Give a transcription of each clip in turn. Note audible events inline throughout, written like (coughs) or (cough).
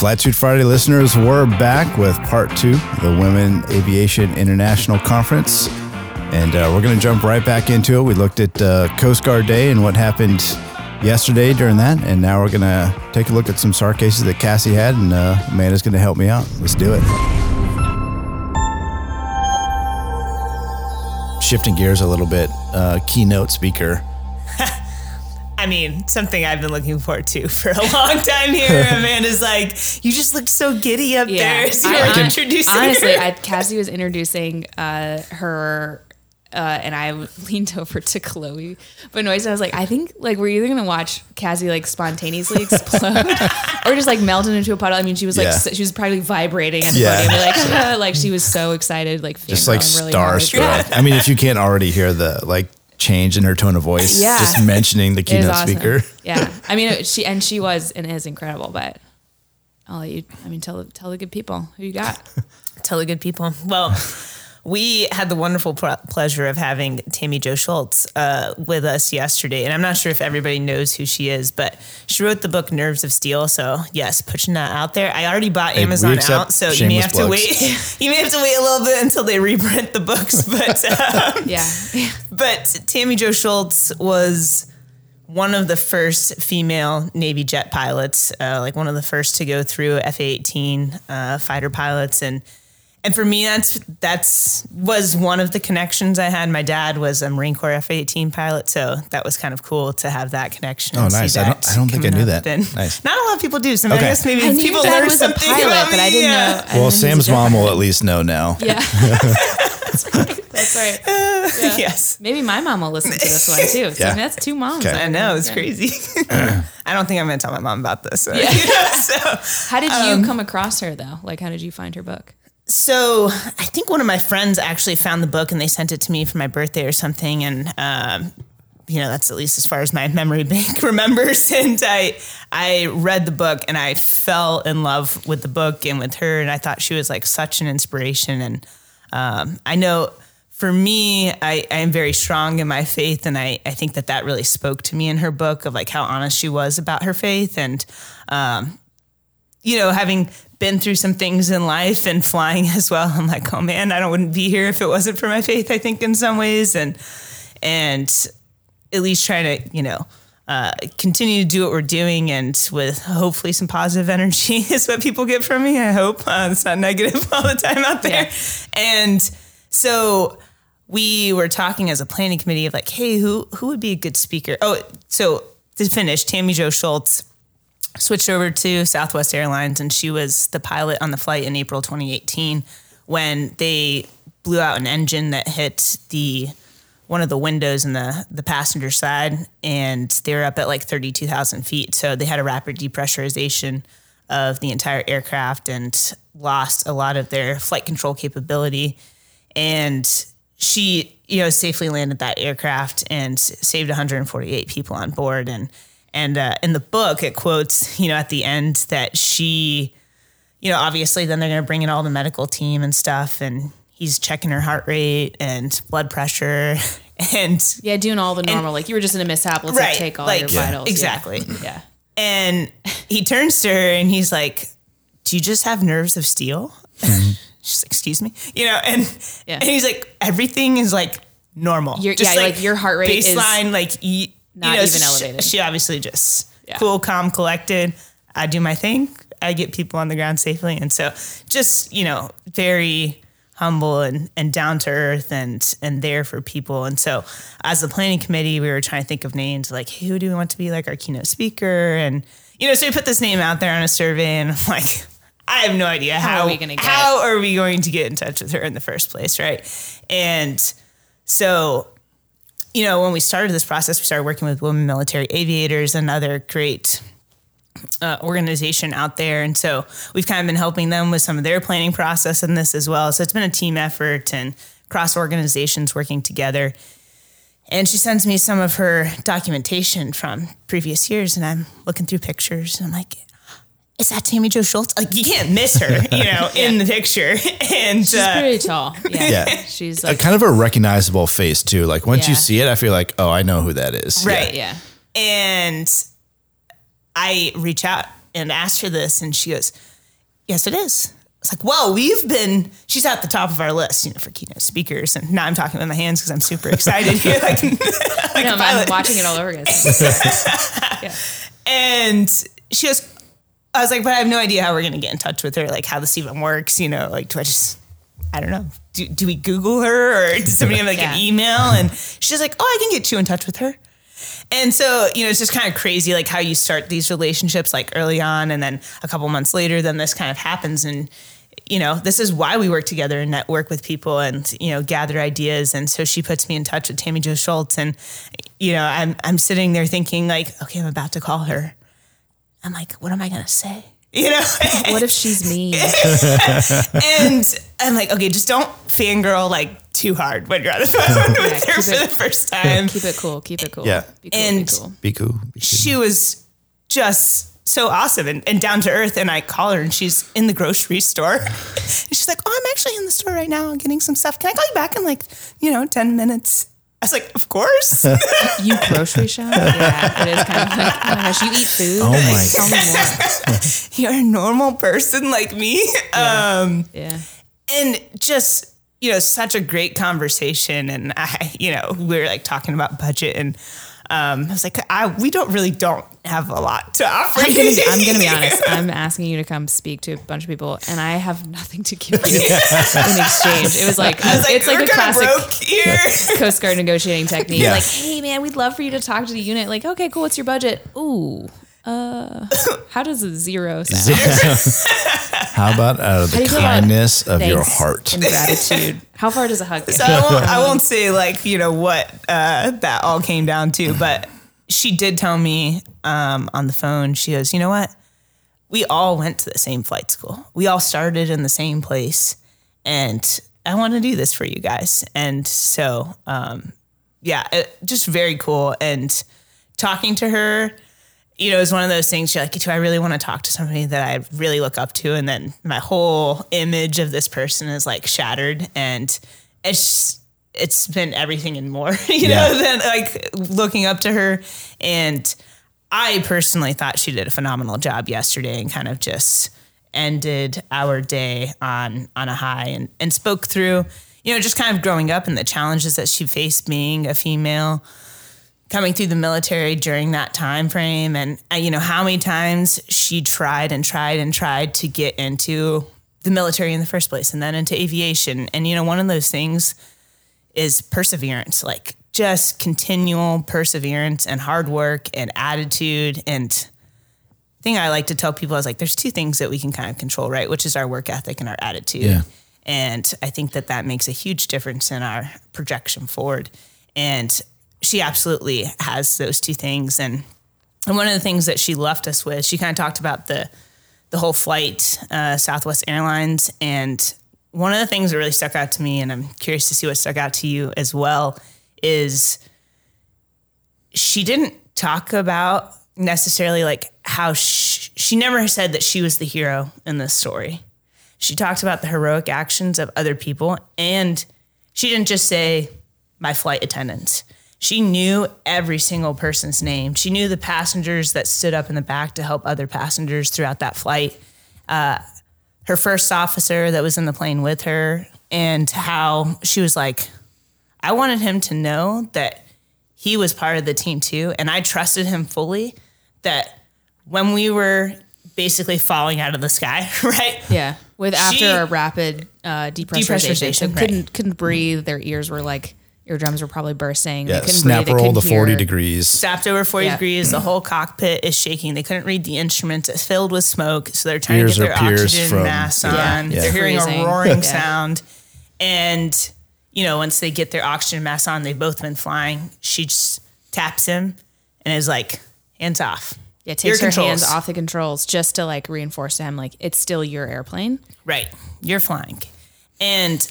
Flight Suit Friday listeners, we're back with part two of the Women Aviation International Conference. And uh, we're going to jump right back into it. We looked at uh, Coast Guard Day and what happened yesterday during that. And now we're going to take a look at some SAR cases that Cassie had. And uh, Amanda's going to help me out. Let's do it. Shifting gears a little bit, uh, keynote speaker I mean, something I've been looking forward to (laughs) for a long time here. (laughs) Amanda's like, you just looked so giddy up Yeah. there. (laughs) So you're I- introducing Honestly, her. I, Cassie was introducing uh, her, uh, and I leaned over to Chloe Benoist. I was like, I think like we're either gonna watch Cassie like spontaneously explode, or just like melt into a puddle. I mean, she was like Yeah. s- she was probably vibrating at the Yeah. podium, like like she was so excited, like just like fangirling really hard. starstruck. I mean, if you can't already hear the like change in her tone of voice, Yeah. just mentioning the (laughs) keynote awesome. speaker. Yeah, I mean, it, she and she was and is incredible, but. I'll let you. I mean, tell tell the good people who you got. (laughs) Tell the good people. Well, we had the wonderful pl- pleasure of having Tammie Jo Shults uh, with us yesterday. And I'm not sure if everybody knows who she is, but she wrote the book Nerves of Steel. So, yes, pushing that out there. I already bought Hey, Amazon out. So, you may shameless have to wait. (laughs) you may have to wait a little bit until they reprint the books. (laughs) But, um, Yeah, (laughs) but Tammie Jo Shults was one of the first female Navy jet pilots, uh, like one of the first to go through F-18 uh, fighter pilots, and and for me, that's that's was one of the connections I had. My dad was a Marine Corps F-18 pilot, so that was kind of cool to have that connection. Oh, nice. I don't- I don't think I knew that. And Nice. Not a lot of people do. So I guess maybe I knew people Dad learn was a pilot, about but I didn't yeah. know. I didn't Well, Sam's mom will at least know now. Yeah, (laughs) that's right. that's right (laughs) yes. Maybe my mom will listen to this one too. (laughs) So Yeah. that's two moms. Okay. I know it's Yeah. crazy. (clears throat) I don't think I'm going to tell my mom about this. So. Yeah. so How did Um, you come across her though? Like, how did you find her book? So I think one of my friends actually found the book and they sent it to me for my birthday or something. And, um, you know, that's at least as far as my (laughs) memory bank (laughs) remembers. And I, I read the book and I fell in love with the book and with her. And I thought she was like such an inspiration. And um, I know for me, I, I am very strong in my faith. And I, I think that that really spoke to me in her book of like how honest she was about her faith. And, um, you know, having been through some things in life and flying as well, I'm like, oh man, I don't wouldn't be here if it wasn't for my faith. I think in some ways, and and at least trying to, you know, uh, continue to do what we're doing, and with hopefully some positive energy (laughs) is what people get from me. I hope uh, it's not negative (laughs) all the time out there. Yeah. And so we were talking as a planning committee of like, hey, who who would be a good speaker? Oh, so to finish, Tammie Jo Shults switched over to Southwest Airlines, and she was the pilot on the flight in April 2018 when they blew out an engine that hit the one of the windows in the the passenger side, and they were up at like 32,000 feet. So they had a rapid depressurization of the entire aircraft and lost a lot of their flight control capability. And she, you know, safely landed that aircraft and saved 148 people on board. And and uh, in the book, it quotes, you know, at the end that she, you know, obviously then they're going to bring in all the medical team and stuff, and he's checking her heart rate and blood pressure, (laughs) and Yeah, doing all the normal. like you were just in a mishap. Let's like, take all like- your Yeah. vitals. Exactly. (laughs) Yeah. and he turns to her and he's like, "Do you just have nerves of steel?" (laughs) She's like, "Excuse me," you know, and Yeah. and he's like, "Everything is like normal. Your- yeah, like, your heart rate is baseline, like you, not you know, even she- elevated. She obviously just Yeah. cool, calm, collected. I do my thing. I get people on the ground safely, and so just you know, very humble and, and down to earth and and there for people. And so as the planning committee, we were trying to think of names like, hey, who do we want to be like our keynote speaker? And you know, so we put this name out there on a survey, and I'm (laughs) like, I have no idea How how are we gonna get- how are we going to get in touch with her in the first place, right? And so you know, when we started this process, we started working with women military aviators, another great uh, organization out there. And so we've kind of been helping them with some of their planning process in this as well. So it's been a team effort and cross organizations working together. And she sends me some of her documentation from previous years, and I'm looking through pictures, and I'm like, "Is that Tammie Jo Shults? Like, you can't miss her, you know, (laughs) in the picture." (laughs) And She's uh, pretty tall. (laughs) Yeah. Yeah. She's A kind of a recognizable face too. Like once you Yeah. see it, I feel like, oh, I know who that is. Yeah. Right. yeah. And I reach out and ask her this, and she goes, yes, it is. It's like, well, we've been, she's at the top of our list, you know, for keynote speakers. And now I'm talking with my hands because I'm super excited here. Like, like No, a I'm, pilot. I'm watching it all over again. yeah. And she goes, I was like, but I have no idea how we're going to get in touch with her, like how this even works. You know, like, do I just, I don't know. Do, do we Google her or (laughs) does somebody have like Yeah. an email? And she's like, oh, I can get you in touch with her. And so, you know, it's just kind of crazy, like how you start these relationships like early on, and then a couple months later, then this kind of happens. And, you know, this is why we work together and network with people and, you know, gather ideas. And so she puts me in touch with Tammie Jo Shults. And, you know, I'm, I'm sitting there thinking, like, okay, I'm about to call her. I'm like, what am I going to say? You know? (laughs) What if she's mean? (laughs) and I'm like, okay, just don't fangirl like too hard when you're on the phone with her keep for it- the first time. Keep it cool. Keep it cool. Yeah. Be cool. And- be cool. Be cool. Be cool. she was just so awesome and, and down to earth. And I call her and she's in the grocery store. (laughs) And she's like, Oh, I'm actually in the store right now getting some stuff. Can I call you back in like, you know, 10 minutes? I was like, Of course. (laughs) You grocery shop? (laughs) Yeah, it is kind of like, oh my gosh, you eat food? Oh my Tell me more. You're a normal person like me. Um, Yeah. and just, you know, such a great conversation. And I, you know, we were like talking about budget and um, I was like, I, we don't really don't have a lot to offer. I'm gonna, be, I'm gonna be honest. I'm asking you to come speak to a bunch of people, and I have nothing to give you (laughs) in exchange. It was like, was like, it's like a classic broke here. (laughs) Coast Guard negotiating technique. Yeah. Like, hey man, we'd love for you to talk to the unit. Like, okay, cool. What's your budget? Ooh, uh, (coughs) how does a zero (laughs) sound? (laughs) How about out of How do the you feel about kindness of your Thanks heart? and gratitude. How far does a hug go? So I won't, I won't say like you know what uh, that all came down to, but she did tell me um, on the phone. She goes, you know what? We all went to the same flight school. We all started in the same place, and I want to do this for you guys. And so, um, yeah, it, just very cool. And talking to her, you know, is one of those things. You're like, do I really want to talk to somebody that I really look up to? And then my whole image of this person is like shattered, and it's it's been everything and more, (laughs) you Yeah. know, than like looking up to her. And I personally thought she did a phenomenal job yesterday and kind of just ended our day on on a high and, and spoke through, you know, just kind of growing up and the challenges that she faced being a female coming through the military during that time frame and uh, you know how many times she tried and tried and tried to get into the military in the first place and then into aviation and you know one of those things is perseverance like just continual perseverance and hard work and attitude and thing I like to tell people is like there's two things that we can kind of control right which is our work ethic and our attitude Yeah. and I think that that makes a huge difference in our projection forward. And she absolutely has those two things. And, and one of the things that she left us with, she kind of talked about the, the whole flight, uh, Southwest Airlines. And one of the things that really stuck out to me, and I'm curious to see what stuck out to you as well, is she didn't talk about necessarily like how sh- she never said that she was the hero in this story. She talked about the heroic actions of other people, and she didn't just say my flight attendants. She knew every single person's name. She knew the passengers that stood up in the back to help other passengers throughout that flight. Uh, her first officer that was in the plane with her, and how she was like, I wanted him to know that he was part of the team too. And I trusted him fully that when we were basically falling out of the sky, (laughs) right? Yeah, with after She- a rapid uh, depressurization, so Depressurization, right. couldn't couldn't breathe. Their ears were like eardrums were probably bursting. Yeah, they couldn't snap breathe. They roll couldn't to 40 hear. degrees. Zapped over 40 Yeah. degrees. The whole cockpit is shaking. They couldn't read the instruments. It's filled with smoke. So they're trying Ears to get their oxygen from- mask Yeah. on. Yeah. They're hearing Freezing. a roaring sound. And, you know, once they get their oxygen mask on, they've both been flying. She just taps him and is like, hands off. Yeah, takes Your her hands off the controls just to like reinforce to him like it's still your airplane. Right. You're flying. And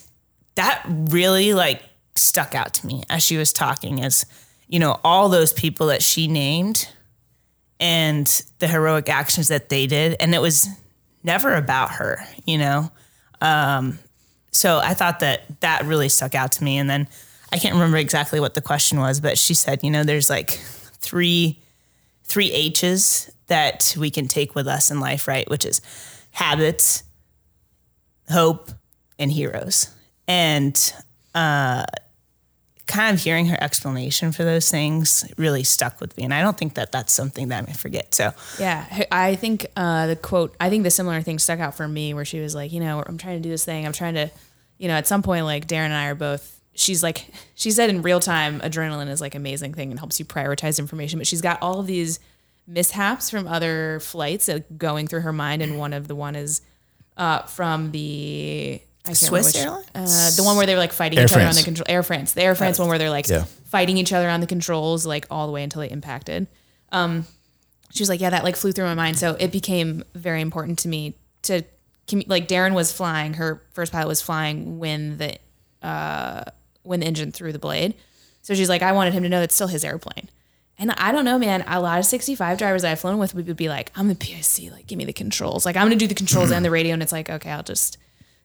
that really like stuck out to me as she was talking as, you know, all those people that she named and the heroic actions that they did. And it was never about her, you know? Um, so I thought that that really stuck out to me. And then I can't remember exactly what the question was, but she said, you know, there's like three three H's that we can take with us in life, right? Which is habits, hope, and heroes. And uh, kind of hearing her explanation for those things really stuck with me. And I don't think that that's something that to forget. So, Yeah, I think uh, the quote. I think the similar thing stuck out for me, where she was like, you know, I'm trying to do this thing. I'm trying to, you know, at some point, like Darren and I are both. She's like, (laughs) she said in real time, adrenaline is like amazing thing and helps you prioritize information. But she's got all of these mishaps from other flights going through her mind, and one of the one is uh, from the. I can't Swiss remember Airlines? Uh, the one where they're like fighting Air each other on the control. Air France, the Air France one where they're like Yeah. fighting each other on the controls, like all the way until they impacted she was like, yeah, that like flew through my mind. So it became very important to me to commu- like Darren was flying, her first pilot was flying when the uh when the engine threw the blade. So she's like, I wanted him to know it's still his airplane. And I don't know, man. A lot of 65 drivers I've flown with would be like, I'm the PIC, like give me the controls. Like I'm gonna do the controls and the radio, and it's like, okay, I'll just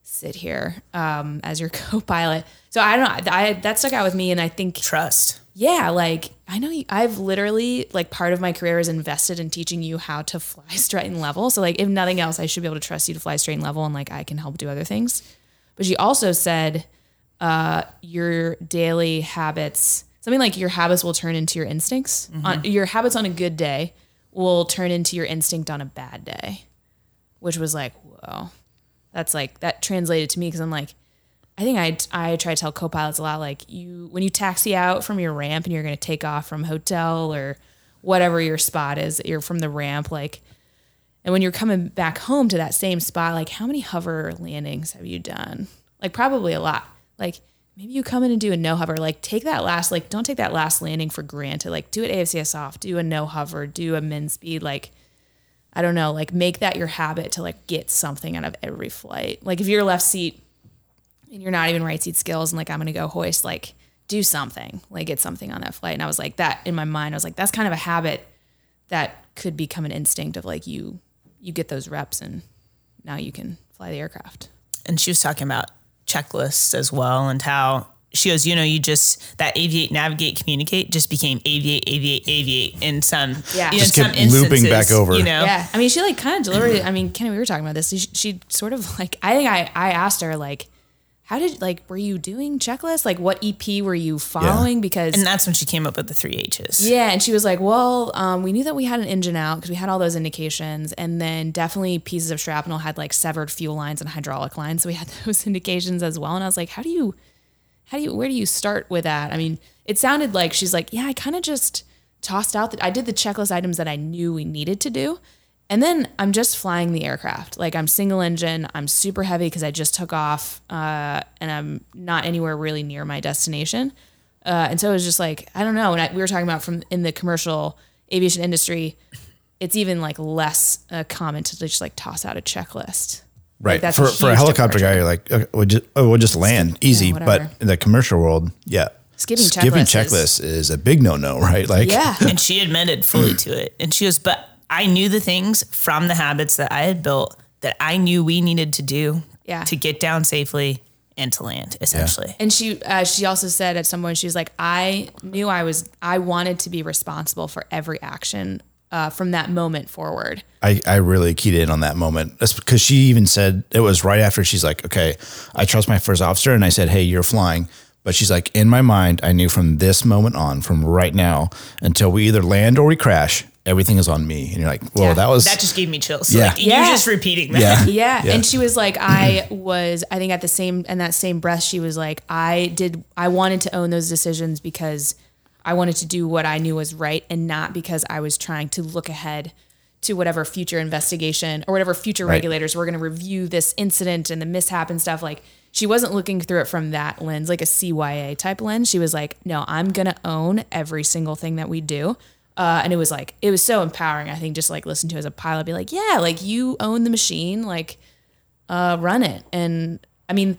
sit here um, as your (laughs) co-pilot. So I don't know. I that stuck out with me, and I think trust. yeah, like I know you, I've literally like part of my career is invested in teaching you how to fly (laughs) straight and level. So like if nothing else, I should be able to trust you to fly straight and level, and like I can help do other things. But she also said uh, your daily habits, something like your habits will turn into your instincts. On your habits on a good day will turn into your instinct on a bad day, which was like whoa, that's like that translated to me because I'm like. I think I I try to tell co-pilots a lot like you when you taxi out from your ramp and you're going to take off from hotel or whatever your spot is that you're from the ramp like and when you're coming back home to that same spot like how many hover landings have you done like probably a lot like maybe you come in and do a no hover like take that last like don't take that last landing for granted like do it AFCS off do a no hover do a min speed like I don't know like make that your habit to like get something out of every flight like if you're left seat and you're not even right seat skills and like I'm gonna go hoist, like do something, like get something on that flight. And I was like that in my mind, I was like, that's kind of a habit that could become an instinct of like you you get those reps and now you can fly the aircraft. and she was talking about checklists as well and how she goes, you know, you just that aviate, navigate, communicate just became aviate, aviate, aviate in some, Yeah. you know, Just in some kept looping back over. You know, Yeah. I mean, she like kind of delivered. I mean, Kenny, we were talking about this. She, she sort of like, I think I, I asked her like, how did like, were you doing checklists? Like what EP were you following? Because and that's when she came up with the three H's. Yeah, and she was like, "Well, um, we knew that we had an engine out because we had all those indications, and then definitely pieces of shrapnel had like severed fuel lines and hydraulic lines, so we had (laughs) those indications as well." And I was like, "How do you, how do you, where do you start with that?" I mean, it sounded like she's like, "Yeah, I kind of just tossed out that I did the checklist items that I knew we needed to do." And then I'm just flying the aircraft. Like I'm single engine. I'm super heavy because I just took off, uh, and I'm not anywhere really near my destination. Uh, and so it was just like I don't know. And I, we were talking about from in the commercial aviation industry, it's even like less uh, common to just like toss out a checklist. Right. that's for, a for a huge helicopter guy, you're like, okay, we'll just, oh, we'll just land easy. but in the commercial world, yeah. Skipping Skipping checklists checklists is a big no no, (laughs) right? Like, Yeah, (laughs) And she admitted fully to it. And she goes, but I knew the things from the habits that I had built that I knew we needed to do Yeah. to get down safely and to land, essentially. and she uh, she also said at some point she was like, I knew I was I wanted to be responsible for every action uh, from that moment forward. I, I really keyed in on that moment. That's because she even said it was right after she's like, okay, I trust my first officer. And I said, hey, you're flying. But she's like, in my mind, I knew from this moment on, from right now until we either land or we crash, everything is on me. And you're like, whoa, Yeah. that was, That just gave me chills. Yeah. Like, Yeah. you just repeating that. yeah. Yeah. (laughs) Yeah. And she was like, I was, I think at the same, in that same breath, she was like, I did, I wanted to own those decisions because I wanted to do what I knew was right and not because I was trying to look ahead to whatever future investigation or whatever future Right. regulators were going to review this incident and the mishap and stuff. Like, she wasn't looking through it from that lens, like a CYA type lens. She was like, no, I'm going to own every single thing that we do. Uh, and it was like, it was so empowering. I think just like listen to as a pilot, be like, yeah, like you own the machine, like uh, run it. And I mean,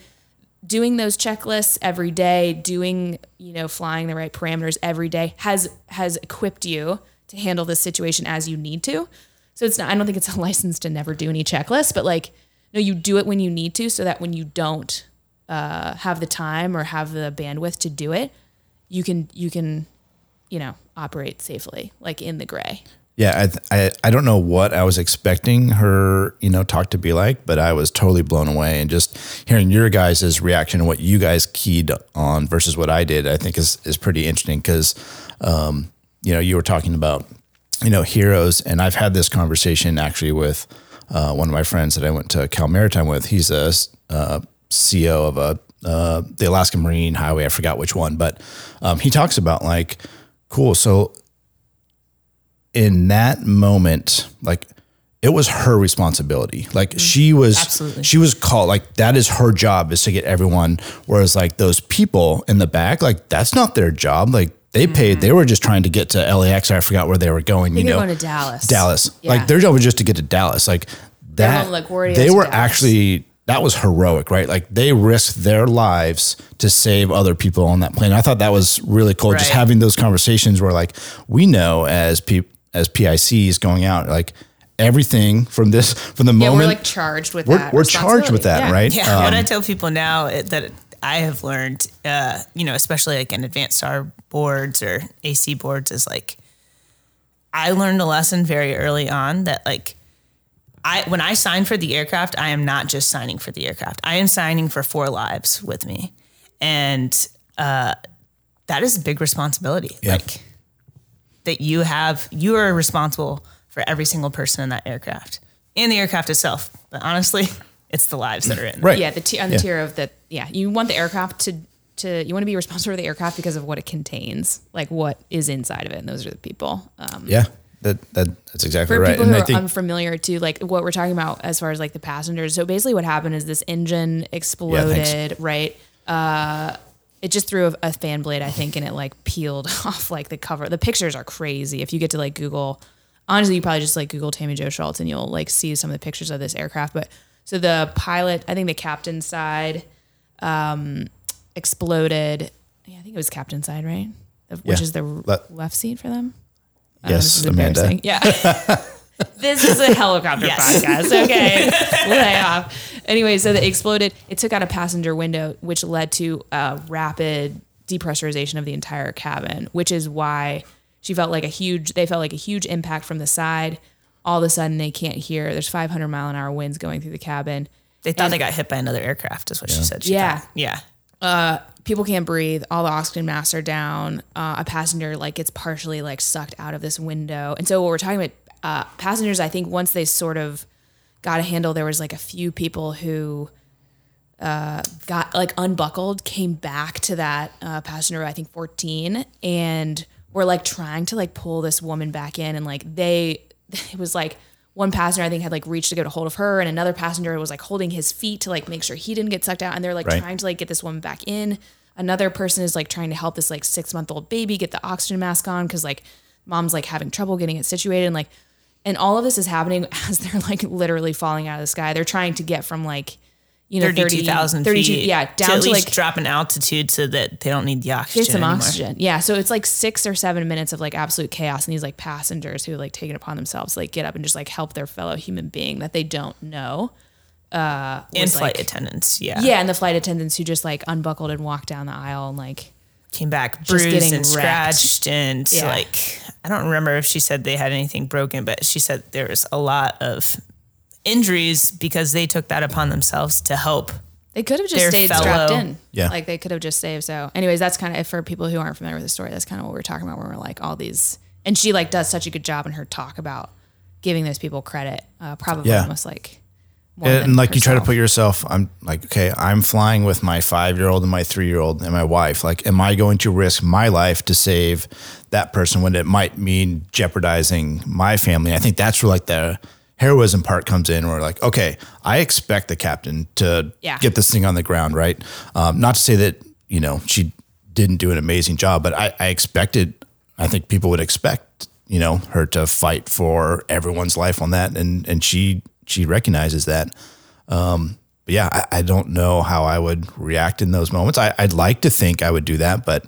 doing those checklists every day, doing you know flying the right parameters every day has has equipped you to handle this situation as you need to. So it's not. I don't think it's a (laughs) license to never do any checklists, but like no, you do it when you need to, so that when you don't uh, have the time or have the bandwidth to do it, you can you can you know operate safely, like in the gray. Yeah, I, I I don't know what I was expecting her, you know, talk to be like, but I was totally blown away. And just hearing your guys' reaction and what you guys keyed on versus what I did, I think is is pretty interesting because, um, you know, you were talking about, you know, heroes, and I've had this conversation actually with uh, one of my friends that I went to Cal Maritime with. He's a uh, CEO of a uh, the Alaska Marine Highway. I forgot which one, but um, he talks about like, cool. So in that moment, like it was her responsibility. Like mm-hmm. she was, Absolutely. she was called. Like that is her job is to get everyone. Whereas like those people in the back, like that's not their job. Like they mm-hmm. paid. They were just trying to get to LAX. I forgot where they were going. think you know, going to Dallas. Dallas. Yeah. Like their job was just to get to Dallas. Like that. they were Dallas. actually that was heroic, right? Like they risked their lives to save other people on that plane. I thought that was really cool. Just having those conversations where like we know as P, as PICs going out, like everything from this from the Yeah, moment we're like charged with we're, that. we're charged with that. Yeah. right? Yeah, what Um, I tell people now that I have learned, uh, you know, especially like in advanced star boards or AC boards, is like I learned a lesson very early on that like I when I sign for the aircraft, I am not just signing for the aircraft. I am signing for four lives with me, and uh, that is a big responsibility. Yeah. Like that you have, you are responsible for every single person in that aircraft and the aircraft itself. But honestly, (laughs) it's the lives that are in. right. Yeah, the t- on the Yeah. tier of the yeah, you want the aircraft to to you want to be responsible for the aircraft because of what it contains, like what is inside of it, and those are the people. Um, Yeah. That, that that's exactly for right. people And who I are think unfamiliar to like what we're talking about as far as like the passengers. So basically, what happened is this engine exploded, right? Uh, it just threw a, a fan blade, I think, and it like peeled (laughs) off like the cover. The pictures are crazy. If you get to like Google, honestly, you probably just like Google Tammie Jo Shults and you'll like see some of the pictures of this aircraft. But so the pilot, I think the captain's side, um, exploded. Yeah, I think it was captain's side, right? Which Yeah. is the Le- left seat for them. Yes, Amanda. Yeah. (laughs) this is a helicopter Yes. podcast. (laughs) Okay. Lay off. Anyway, so it exploded. It took out a passenger window, which led to a rapid depressurization of the entire cabin, which is why she felt like a huge, they felt like a huge impact from the side. All of a sudden, they can't hear. There's 500 mile an hour winds going through the cabin. They thought they got hit by another aircraft, is what she said. She Yeah. thought. Yeah. people can't breathe all the oxygen masks are down uh, a passenger like gets partially like sucked out of this window and so what we're talking about uh, passengers i think once they sort of got a handle there was like a few people who uh, got like unbuckled came back to that uh, passenger i think 14 and were like trying to like pull this woman back in and like they (laughs) it was like one passenger i think had like reached to get a hold of her and another passenger was like holding his feet to like make sure he didn't get sucked out and they're like Right. trying to like get this woman back in another person is like trying to help this like six month old baby get the oxygen mask on because like mom's like having trouble getting it situated and like and all of this is happening (laughs) as they're like literally falling out of the sky they're trying to get from like you know 30 32,000 32 feet. yeah to down to, least like drop an altitude so that they don't need the oxygen. get some anymore. oxygen. Yeah. So it's like six or seven minutes of like absolute chaos and these like passengers who like take it upon themselves to like get up and just like help their fellow human being that they don't know. Uh And flight like- attendants. Yeah. Yeah, and the flight attendants who just like unbuckled and walked down the aisle and like Came back Just bruised getting and wrecked. scratched. And Yeah. like, I don't remember if she said they had anything broken, but she said there was a lot of injuries because they took that upon themselves to help. they could have just Their stayed strapped in. Yeah. Like they could have just saved. So anyways, that's kind of for people who aren't familiar with the story, that's kind of what we're talking about when we're like all these and she like does such a good job in her talk about giving those people credit. Uh probably Yeah. almost like more and like you try to put yourself. i'm like okay i'm flying with my five year old and my three year old and my wife. Like am i going to risk my life to save that person when it might mean jeopardizing my family? I think that's where like the heroism part comes in where like okay i expect the captain to Yeah. get this thing on the ground right? Um, not to say that you know she didn't do an amazing job but I, I expected i think people would expect you know her to fight for everyone's life on that. And and she she recognizes that um, but yeah, I, I don't know how I would react in those moments. I, I'd like to think I would do that, but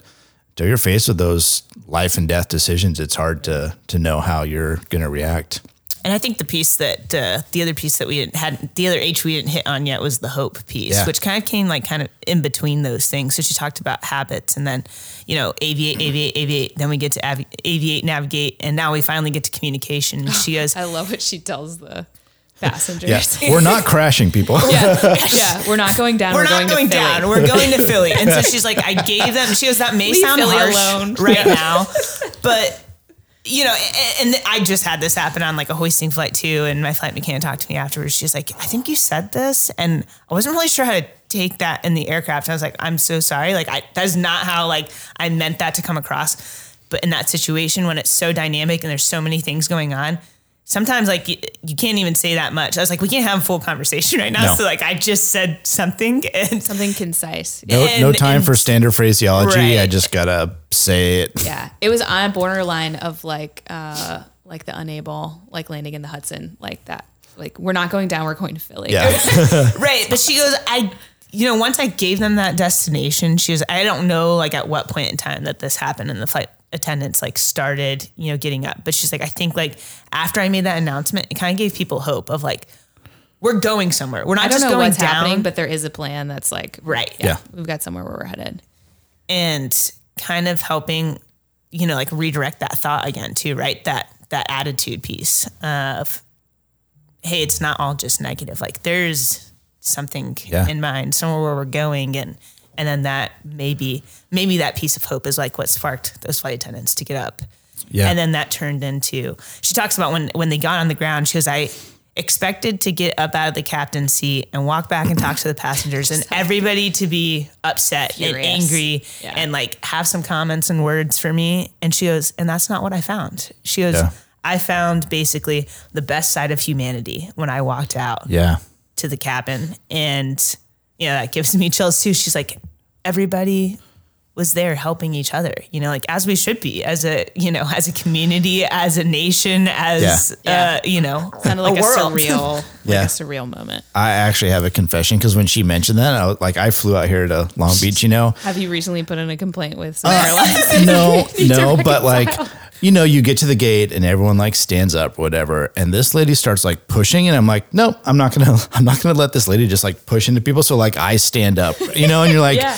until you're faced with those life and death decisions, it's hard to to know how you're going to react. And I think the piece that uh, the other piece that we didn't had the other H we didn't hit on yet was the hope piece, Yeah. which kind of came like kind of in between those things. So she talked about habits, and then you know aviate, aviate, aviate. Then we get to avi- aviate, navigate, and now we finally get to communication. And she (laughs) goes, I love what she tells the passengers. Yeah, we're not (laughs) crashing people. yeah, (laughs) yeah. We're not going down. we're, We're, not going, going, to Philly. down. We're going to Philly. And so (laughs) she's like, I gave them. She goes, that may Leave sound Philly harsh alone. right now, but you know, a- and I just had this happen on like a hoisting flight too. And my flight mechanic talked to me afterwards. She's like, I think you said this, and I wasn't really sure how to take that in the aircraft. I was like, I'm so sorry. Like, I that's not how like I meant that to come across. But in that situation, when it's so dynamic and there's so many things going on. Sometimes, like you, you can't even say that much. I was like, we can't have a full conversation right now. No. So, like, I just said something, and Something concise. No, no time and- for standard phraseology. Right. I just gotta say it. Yeah, it was on a borderline of like, uh, like the unable, like landing in the Hudson, like that. Like we're not going down. We're going to Philly. Yeah, (laughs) (laughs) Right. But she goes, I, you know, once I gave them that destination, she goes, I don't know, like, at what point in time that this happened in the flight attendants, like, started, you know, getting up. But she's like, I think, like, after I made that announcement, it kind of gave people hope of, like, we're going somewhere. We're not I don't just know going what's down. happening, but there is a plan that's like Right. Yeah. We've got somewhere where we're headed. and kind of helping, you know, like, redirect that thought again, too, right? That, that attitude piece of, hey, it's not all just negative. Like, there's something Yeah. in mind, somewhere where we're going, and and then that maybe maybe that piece of hope is like what sparked those flight attendants to get up. Yeah. And then that turned into she talks about when when they got on the ground, she goes, I expected to get up out of the captain's seat and walk back and talk to the passengers and (laughs) everybody to be upset Furious. and angry Yeah. and like have some comments and words for me. And she goes, and that's not what I found. She goes, Yeah. I found basically the best side of humanity when I walked out yeah, to the cabin. And, you know, that gives me chills too. She's like, everybody was there helping each other, you know, like as we should be as a, you know, as a community, as a nation, as, Yeah. uh, you know, Kind of like a, world. surreal, (laughs) like Yeah. a surreal moment. I actually have a confession because when she mentioned that, I was, like I flew out here to Long Beach, you know. Have you recently put in a complaint with Uh, some airlines? (laughs) no, (laughs) no, but like, reconcile. You know, you get to the gate and everyone like stands up, whatever, and this lady starts like pushing, and I'm like, no, I'm not gonna, (laughs) I'm not gonna let this lady just like push into people. So like, I stand up, you know, and you're like, Yeah.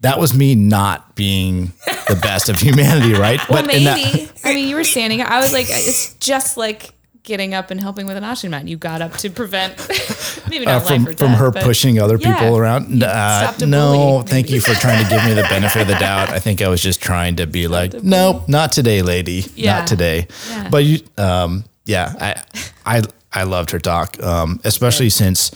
that was me not being the best of humanity, right? (laughs) Well, that- maybe. I mean, you were standing. I was like, it's just like getting up and helping with an oxygen mat. You got up to prevent, (laughs) maybe uh, not life from or from her pushing other Yeah. people around. Uh, no, bully, thank you for (laughs) trying to give me the benefit of the doubt. I think I was just trying to be like, nope, not today, lady, Yeah. not today. Yeah. But you, um, yeah, I, I, I loved her talk, um, especially since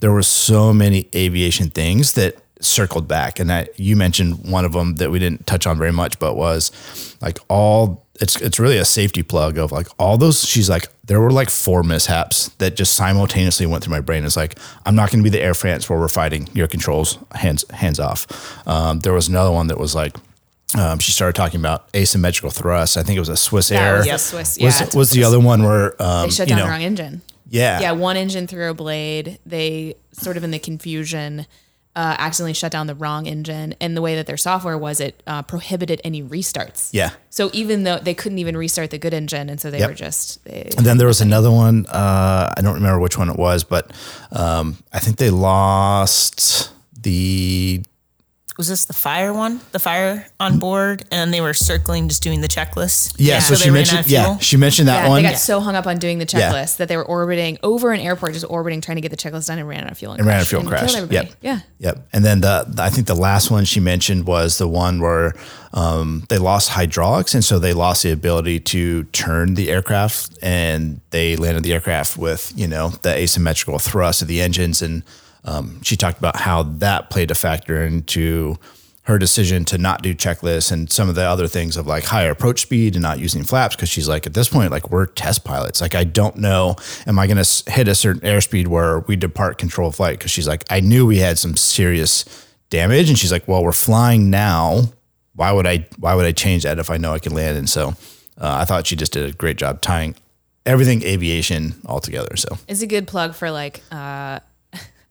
there were so many aviation things that circled back, and that you mentioned one of them that we didn't touch on very much, but was like all. It's it's really a safety plug of like all those. She's like there were like four mishaps that just simultaneously went through my brain. It's like I'm not going to be the Air France where we're fighting your controls hands hands off. Um, there was another one that was like. Um, she started talking about asymmetrical thrust. I think it was a Swiss That Air. was Yep. Swiss. Was, Yeah, it's was the other one where um, They shut you down know, the wrong engine. yeah Yeah, one engine through a blade. They sort of in the confusion uh, accidentally shut down the wrong engine, and the way that their software was, it uh, prohibited any restarts. yeah So even though they couldn't even restart the good engine, and so they Yep. were just they, And then there was another one. Uh, I don't remember which one it was, but um, I think they lost the. Was this the fire one? The fire on board, and they were circling, just doing the checklist. Yeah, so, they she mentioned. Yeah, she mentioned that yeah, one they got so hung up on doing the Yeah. checklist that they were orbiting over an airport, just orbiting, trying to get the checklist done, and ran out of fuel and, and ran out of fuel and crashed. killed. Yep. Yeah. Yep. And then the, the- I think the last one she mentioned was the one where um, they lost hydraulics, and so they lost the ability to turn the aircraft, and they landed the aircraft with you know the asymmetrical thrust of the engines, and um, she talked about how that played a factor into her decision to not do checklists and some of the other things of like higher approach speed and not using flaps because she's like at this point like we're test pilots. Like i don't know am i going to hit a certain airspeed where we depart control flight? Because she's like i knew we had some serious damage. And she's like well we're flying now. Why would i why would i change that if i know i can land? And so uh, i thought she just did a great job tying everything aviation all together so. It's a good plug for like uh,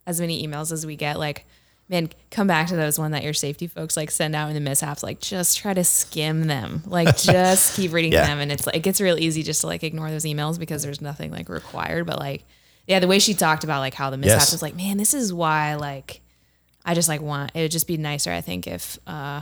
as many emails as we get. Like, man, come back to those one that your safety folks like send out in the mishaps. Like, just try to skim them. Like, (laughs) just keep reading Yeah. them, and it's like it gets real easy just to like ignore those emails because there's nothing like required. But like, yeah, the way she talked about like how the mishaps Yes. was like, man, this is why like I just like want it would just be nicer. I think if uh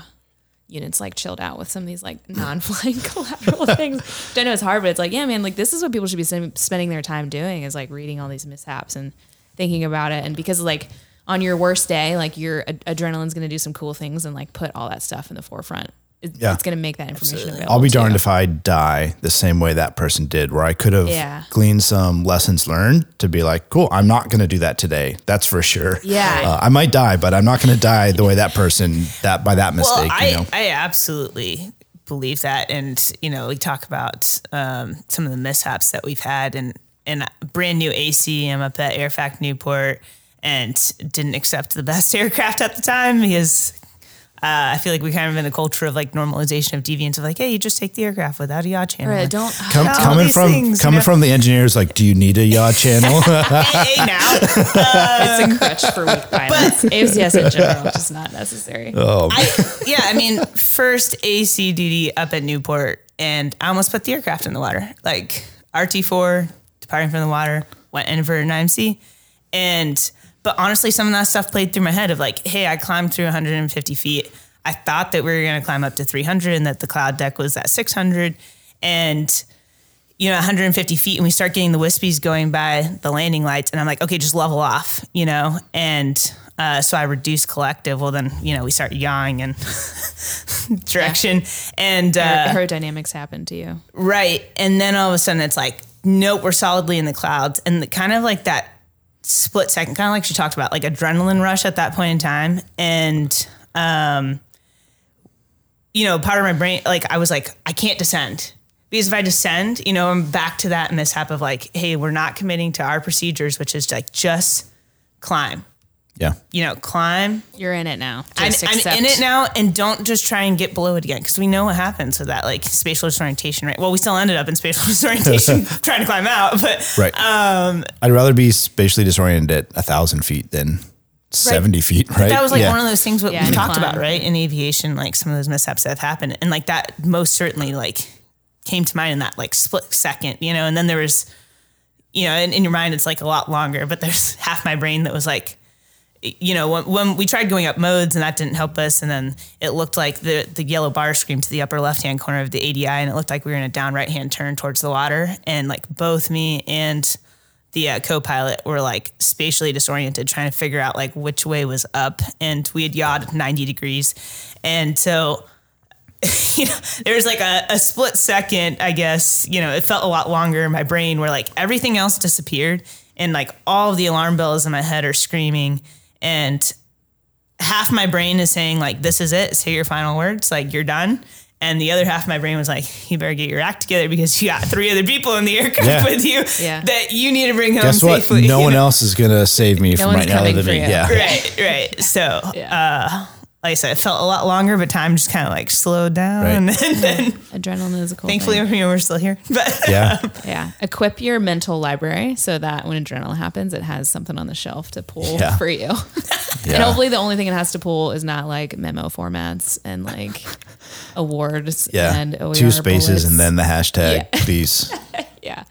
units like chilled out with some of these like (laughs) non-flying (laughs) collateral things. Which I know it's hard, but it's like, yeah, man, like this is what people should be spending their time doing is like reading all these mishaps and thinking about it. And because like on your worst day, like your ad- adrenaline's going to do some cool things and like put all that stuff in the forefront. It, Yeah. It's going to make that information available. I'll be to you. darned if I die the same way that person did, where I could have Yeah. gleaned some lessons learned to be like, cool, I'm not going to do that today. That's for sure. Yeah. Uh, I might die, but I'm not going to die the way that person that by that mistake. well, I, you know, I absolutely believe that. And, you know, we talk about um, some of the mishaps that we've had and, and brand new AC. I'm up at AirFac Newport and didn't accept the best (laughs) aircraft at the time because uh, I feel like we kind of in a culture of like normalization of deviance of like, hey, you just take the aircraft without a yaw channel. Right, don't Come, all coming these from things, you coming know? from the engineers, like, do you need a yaw (laughs) channel? hey, hey, now. (laughs) it's a crutch for weak pilots. AFCS in general, just not necessary. oh, I, yeah, I mean, first AC duty up at Newport, and I almost put the aircraft in the water. Like RT4 departing from the water, went inverted in IMC, and but honestly, some of that stuff played through my head of like, hey, I climbed through 150 feet. I thought that we were going to climb up to 300, and that the cloud deck was at 600, and you know 150 feet and we start getting the wispies going by the landing lights and i'm like okay just level off you know? And uh, so i reduce collective. Well then you know we start yawing in (laughs) direction. And uh, Aerodynamics happened to you. right. And then all of a sudden it's like nope we're solidly in the clouds. And the, kind of like that split second kind of like she talked about like adrenaline rush at that point in time. And um you know part of my brain like i was like i can't descend. Because if i descend you know i'm back to that mishap of like hey we're not committing to our procedures which is like just climb yeah. you know climb You're in it now. I'm, I'm in it now and don't just try and get below it again because we know what happens with that like spatial disorientation right well we still ended up in spatial (laughs) disorientation (laughs) trying to climb out but Right. Um, I'd rather be spatially disoriented at a thousand feet than seventy feet. Right. that was like Yeah. one of those things what Yeah, we and talked climb. about right in aviation like some of those mishaps that have happened and like that most certainly like came to mind in that like split second you know and then there was you know in, in your mind it's like a lot longer but there's (laughs) half my brain that was like you know, when, when we tried going up modes and that didn't help us, and then it looked like the the yellow bar screamed to the upper left hand corner of the ADI, and it looked like we were in a down right hand turn towards the water, and like both me and the uh, co-pilot were like spatially disoriented, trying to figure out like which way was up, and we had yawed 90 degrees, and so (laughs) you know, there was like a, a split second, I guess, you know, it felt a lot longer in my brain where like everything else disappeared and like all of the alarm bells in my head are screaming and half my brain is saying like, this is it. Say your final words. Like you're done. And the other half of my brain was like, you better get your act together because you got three other people in the aircraft Yeah. with you Yeah. that you need to bring home Guess what? safely. no one know? else is gonna save me from right now coming than for you. Yeah. Right, right. So, uh, like I said, it felt a lot longer, but time just kind of like slowed down. Right. (laughs) And then Adrenaline is a cool thankfully, thing. you know, we're still here. (laughs) But Yeah. Um, yeah. Equip your mental library so that when adrenaline happens, it has something on the shelf to pull Yeah. for you. (laughs) Yeah. And hopefully the only thing it has to pull is not like memo formats and like awards Yeah. and OER Two spaces bullets. and then the hashtag, Yeah. please. yeah.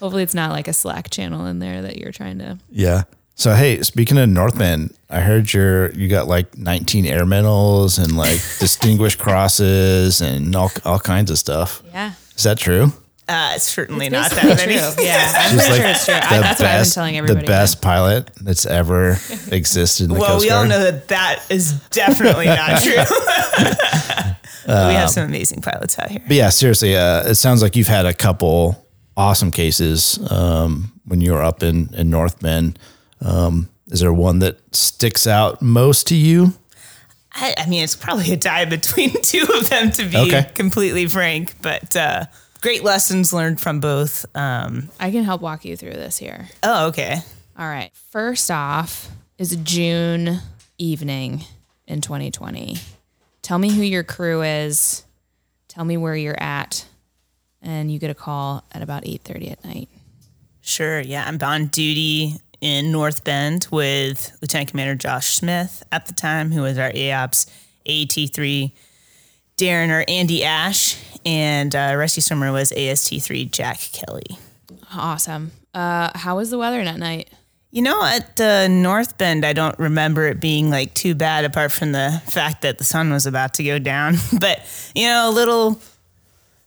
hopefully it's not like a Slack channel in there that you're trying to. Yeah. So hey, speaking of Northman, I heard you're you got like 19 air medals and like (laughs) distinguished crosses and all all kinds of stuff. Yeah. Is that true? uh, it's certainly not Basically that many. true. Yeah. I'm She's pretty like sure it's true. I, the that's what I've been telling everybody. The best pilot that's ever (laughs) existed in the Well, Coast we all know that that is definitely not (laughs) true. we have some amazing pilots out here. But yeah, seriously, uh, it sounds like you've had a couple awesome cases um, when you were up in in North Bend. Um, is there one that sticks out most to you? I, I mean, it's probably a tie between (laughs) two of them, to be Okay. completely frank. But uh, great lessons learned from both. Um, I can help walk you through this here. oh, okay. All right. First off is June evening in 2020. Tell me who your crew is. Tell me where you're at. And you get a call at about 8:30 at night. Sure. Yeah. I'm on duty in North Bend with Lieutenant Commander Josh Smith at the time, who was our AOPS AT3 Darren or Andy Ash, and uh, rescue swimmer was AST3 Jack Kelly. Awesome. Uh, how was the weather that night? You know, at uh, North Bend, I don't remember it being like too bad, apart from the fact that the sun was about to go down. (laughs) but you know, a little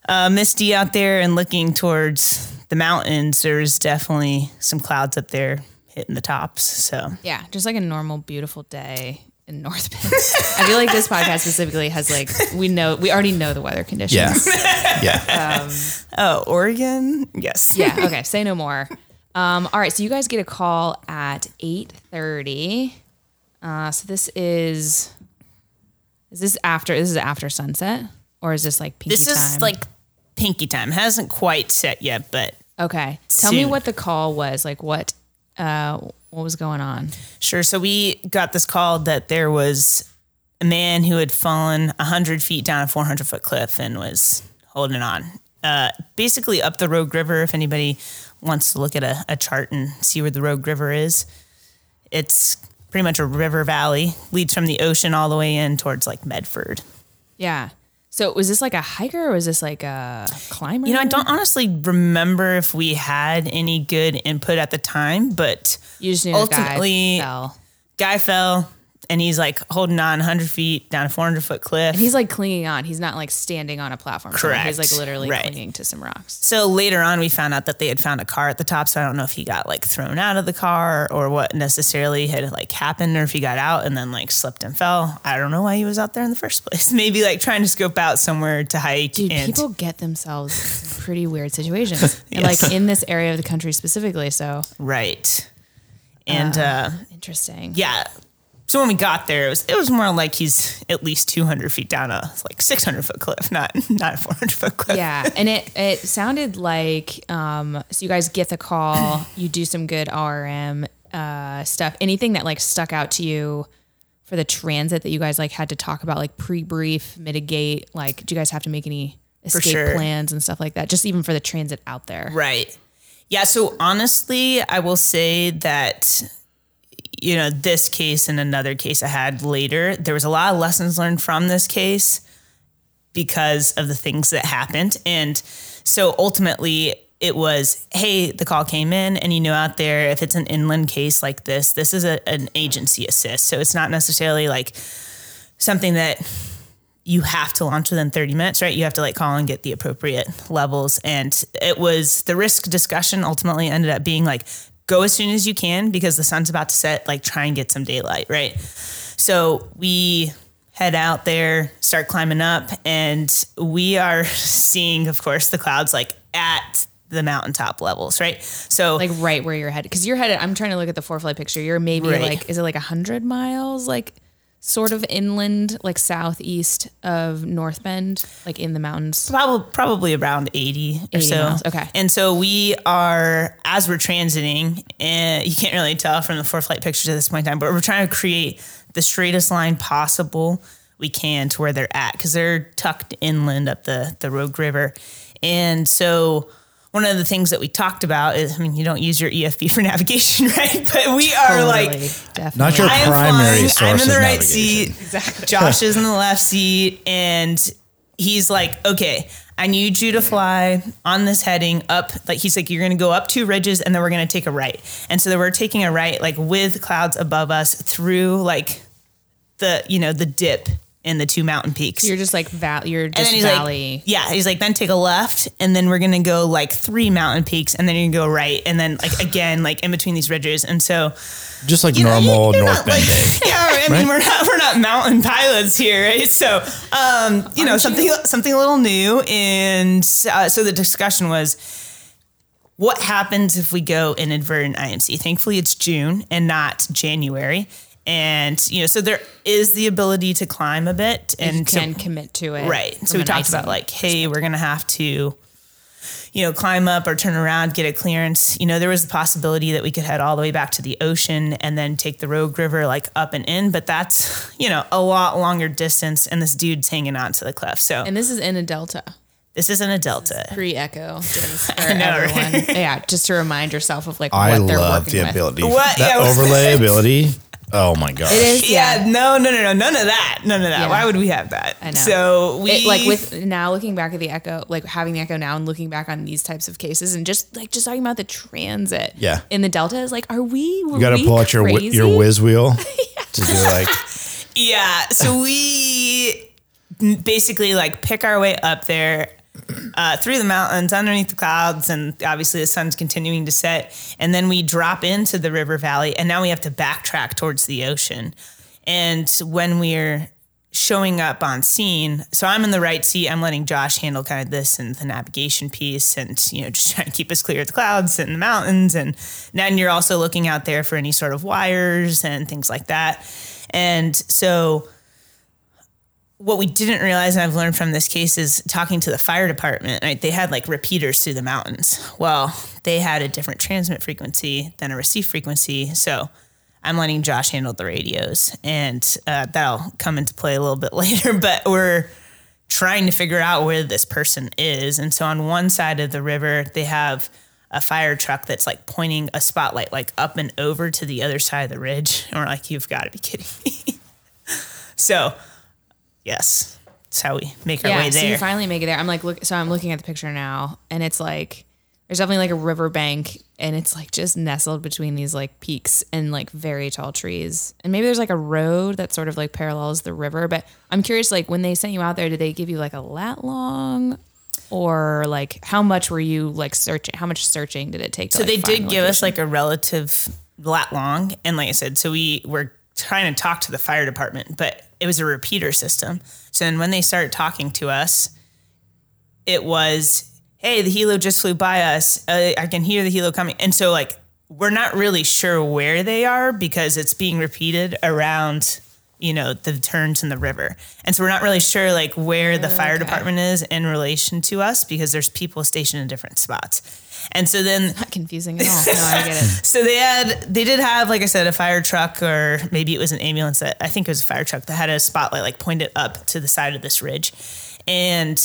uh, misty out there, and looking towards the mountains, there's definitely some clouds up there hitting the tops. So Yeah, just like a normal, beautiful day in North Bend. (laughs) I feel like this podcast specifically has like we know we already know the weather conditions. Yeah. (laughs) yeah. Oh, Oregon? Yes. yeah. (laughs) Okay. Say no more. Um, all right. So you guys get a call at eight thirty. Uh, so this is is this after this is after sunset or is this like pinky This is time? like pinky time. Hasn't quite set yet, but okay. Tell me what the call was. Like what uh, what was going on? sure. So we got this call that there was a man who had fallen 100 feet down a 400 foot cliff and was holding on. Uh, basically, up the Rogue River, if anybody wants to look at a, a chart and see where the Rogue River is, it's pretty much a river valley, leads from the ocean all the way in towards like Medford. Yeah. So was this like a hiker or was this like a climber? You know, I don't honestly remember if we had any good input at the time, but You just knew ultimately- guy fell. guy fell and he's like holding on 100 feet down a 400 foot cliff. And he's like clinging on. He's not like standing on a platform. somewhere. He's like literally Right. clinging to some rocks. so later on, we found out that they had found a car at the top. So I don't know if he got like thrown out of the car or what necessarily had like happened or if he got out and then like slipped and fell. I don't know why he was out there in the first place. (laughs) Maybe like trying to scope out somewhere to hike. Dude, and people get themselves in pretty weird situations. (laughs) And like in this area of the country specifically. So right. And uh, interesting. yeah. So when we got there, it was it was more like he's at least 200 feet down a like 600 foot cliff, not not a 400 foot cliff. Yeah. And it, it sounded like um, so you guys get the call, (laughs) you do some good RM uh, stuff. Anything that like stuck out to you for the transit that you guys like had to talk about, like pre brief, mitigate? Like, do you guys have to make any escape sure. plans and stuff like that? Just even for the transit out there. Right. Yeah. So honestly, I will say that, you know, this case and another case I had later, there was a lot of lessons learned from this case because of the things that happened. And so ultimately, it was, hey, the call came in, and you know, out there, if it's an inland case like this, this is a, an agency assist. So it's not necessarily like something that you have to launch within 30 minutes, right? You have to like call and get the appropriate levels. And it was the risk discussion ultimately ended up being like, go as soon as you can because the sun's about to set, like try and get some daylight, right? So we head out there, start climbing up, and we are (laughs) seeing, of course, the clouds like at the mountaintop levels, right? So Like right where you're headed. Cause you're headed, I'm trying to look at the ForeFlight picture. You're maybe Right. like, is it like a hundred miles? Like sort of inland, like southeast of North Bend, like in the mountains. probably probably around 80 or 80 so. miles, okay. And so we are as we're transiting, and you can't really tell from the ForeFlight pictures at this point in time, but we're trying to create the straightest line possible we can to where they're at because they're tucked inland up the the Rogue River, and so. One of the things that we talked about is, I mean, you don't use your EFB for navigation, (laughs) right? But we are like, Totally, definitely. Not your I am primary flying, source I'm in the of right navigation. seat. Exactly. Josh is (laughs) in the left seat, and he's like, "Okay, I need you to fly on this heading up." Like he's like, "You're going to go up two ridges, and then we're going to take a right." And so then we're taking a right, like with clouds above us, through like the you know the dip in the two mountain peaks. You're just like val. You're and just then he's valley. like, yeah, he's like, then take a left, and then we're gonna go like three mountain peaks, and then you're gonna go right, and then like again, like in between these ridges, and so Just like you know, normal you're North not, Bend like- (laughs) Yeah, I mean, we're not we're not mountain pilots here, right? So, um, you know, something something a little new, and uh, so the discussion was. What happens if we go inadvertent IMC? Thankfully, it's June and not January, and you know, so there is the ability to climb a bit, and you so- can commit to it. Right. So we talked about like, hey, we're gonna have to, you know, climb up or turn around, get a clearance. You know, there was the possibility that we could head all the way back to the ocean and then take the Rogue River like up and in, but that's you know a lot longer distance, and this dude's hanging on to the cliff. So And this is in a delta. This isn't a delta. Pre Echo (laughs) for know, right? Yeah, just to remind yourself of like I what they're love working the with. ability. What? That Yeah. (laughs) overlay ability. Oh my gosh. It is, Yeah, yeah. no, no, no, no, none of that, none of that. Yeah. Why would we have that? I know. So we It, like with now looking back at the echo, like having the echo now and looking back on these types of cases and just like just talking about the transit Yeah. in the delta is like, are we? Were You got to pull out your whi- crazy? your whiz wheel (laughs) to do like (laughs) Yeah. So we basically like pick our way up there uh, through the mountains, underneath the clouds, and obviously the sun's continuing to set. And then we drop into the river valley, and now we have to backtrack towards the ocean. And when we're showing up on scene, so I'm in the right seat. I'm letting Josh handle kind of this and the navigation piece, and you know, (laughs) just trying to keep us clear of the clouds and the mountains. And then you're also looking out there for any sort of wires and things like that. And so what we didn't realize, and I've learned from this case, is talking to the fire department. Right, they had like repeaters through the mountains. Well, they had a different transmit frequency than a receive frequency. So I'm letting Josh handle the radios, and uh, that'll come into play a little bit (laughs) later. But we're trying to figure out where this person is. And so on one side of the river, they have a fire truck that's like pointing a spotlight like up and over to the other side of the ridge. (laughs) And we're like, you've got to be kidding me. (laughs) so, yes, that's how we make our yeah, way so you finally make it there. I'm like, look, so I'm looking at the picture now, and it's like there's definitely like a river bank, and it's like just nestled between these like peaks and like very tall trees, and maybe there's like a road that sort of like parallels the river. But I'm curious, like when they sent you out there, did they give you like a lat long? Or like, how much were you like searching? How much searching did it take? To, so like, they did give us like a relative lat long. And like I said, so we were trying to talk to the fire department, but it was a repeater system. So then when they started talking to us, it was, hey, the helo just flew by us. Uh, I can hear the helo coming. And so, like, we're not really sure where they are because it's being repeated around, you know, the turns in the river. And so we're not really sure, like, where the fire Okay. department is in relation to us because there's people stationed in different spots. And so then not confusing at all. No, I get it. (laughs) so they had, they did have, like I said, a fire truck, or maybe it was an ambulance that I think it was a fire truck that had a spotlight like pointed up to the side of this ridge. And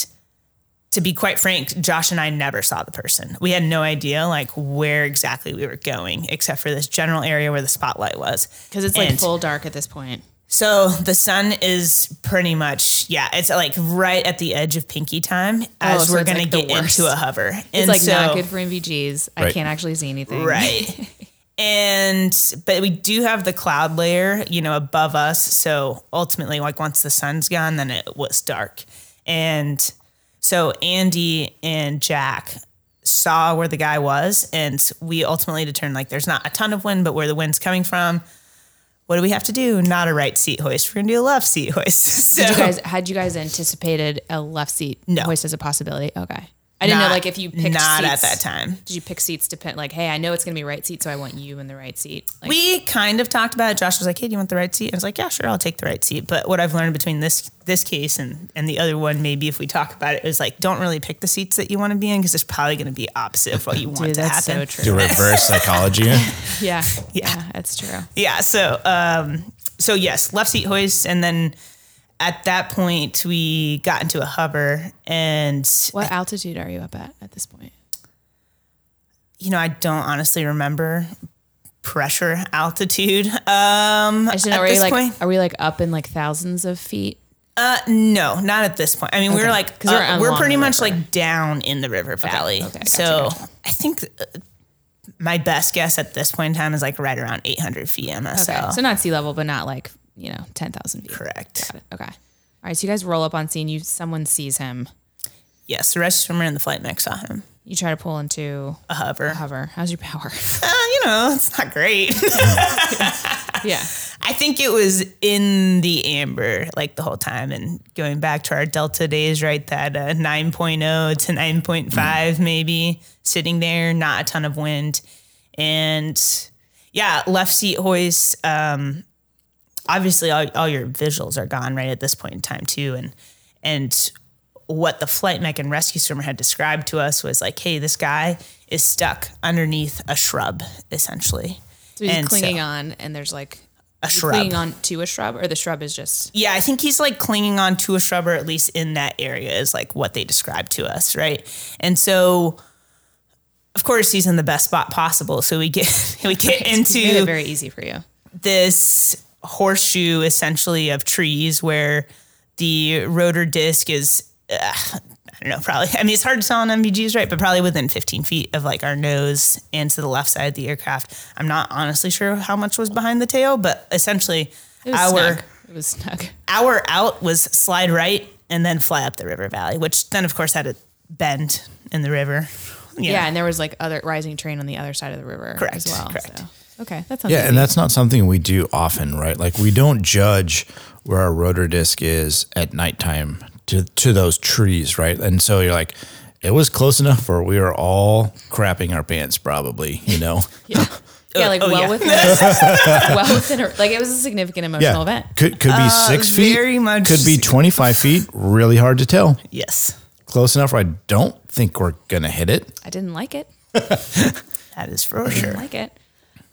to be quite frank, Josh and I never saw the person. We had no idea like where exactly we were going, except for this general area where the spotlight was. Because it's like And- full dark at this point. So the sun is pretty much, yeah, it's like right at the edge of pinky time oh, as Oh, so we're gonna the get worst. into a hover. It's And like so- not good for NVGs. I can't actually see anything. Right. (laughs) and but we do have the cloud layer, you know, above us. So ultimately, like once the sun's gone, then it was dark. And so Andy and Jack saw where the guy was, and we ultimately determined like there's not a ton of wind, but where the wind's coming from. What do we have to do? Not a right seat hoist. We're gonna do a left seat hoist. So (laughs) Did you guys had you guys anticipated a left seat No. hoist as a possibility? Okay. I didn't know like if you picked not seats, at that time. Did you pick seats to depend like, hey, I know it's gonna be right seat, so I want you in the right seat. Like, we kind of talked about it. Josh was like, "Hey, do you want the right seat?" I was like, "Yeah, sure, I'll take the right seat." But what I've learned between this this case and and the other one, maybe if we talk about it, is like, don't really pick the seats that you want to be in because it's probably going to be opposite of what you want dude, to that's happen. so do reverse (laughs) psychology. yeah. Yeah. that's true. Yeah. So, um, so yes, left seat hoist, and then at that point we got into a hover, and What altitude are you up at at this point? you know, I don't honestly remember pressure altitude. Um, I at know, are you this like point. are we like up in like thousands of feet? Uh, no, not at this point. I mean, we Okay. were like, we're uh, on we're pretty much like down in the river valley. okay, gotcha, so gotcha. I think uh, my best guess at this point in time is like right around 800 feet MSL. Okay. So not sea level, but not like, you know, ten thousand feet. Correct. Got it. Okay. All right. So you guys roll up on scene, you someone sees him. Yes, the rescue swimmer and the flight mech saw him. You try to pull into A hover. hover. How's your power? (laughs) Uh, you know, it's not great. (laughs) yeah. I think it was in the amber like the whole time. And going back to our Delta days, right? That uh, 9.0 to 9.5, maybe sitting there, not a ton of wind. And yeah, left seat hoist. Um, obviously, all, all your visuals are gone right at this point in time, too. And, and, what the flight mech and rescue swimmer had described to us was like, hey, this guy is stuck underneath a shrub, essentially. So he's And so- clinging on and there's like a shrub. Clinging on to a shrub, or the shrub is just Yeah, I think he's like clinging on to a shrub, or at least in that area is like what they described to us, right? And so, of course, he's in the best spot possible. So we get (laughs) we get (laughs) made it into very easy for you. this horseshoe essentially of trees where the rotor disc is. Uh, I don't know, probably. I mean, it's hard to tell on NVGs, right? But probably within 15 feet of like our nose and to the left side of the aircraft. I'm not honestly sure how much was behind the tail, but essentially, It was our snug. It was snug. our out was slide right and then fly up the river valley, which then of course had a bend in the river. Yeah. and there was like other rising terrain on the other side of the river Correct, as well. correct. So. Okay, that sounds Yeah, easy. and that's not something we do often, right? Like we don't judge where our rotor disc is at nighttime to to those trees, right? And so you're like, it was close enough where we were all crapping our pants, probably, you know. (laughs) yeah, yeah, oh, like oh, well yeah. within, (laughs) well within, a, like it was a significant emotional event. could could be uh, six feet, very much could be (laughs) twenty five feet. Really hard to tell. Yes, Close enough where I don't think we're gonna hit it. I didn't like it. that is for sure. Didn't like it.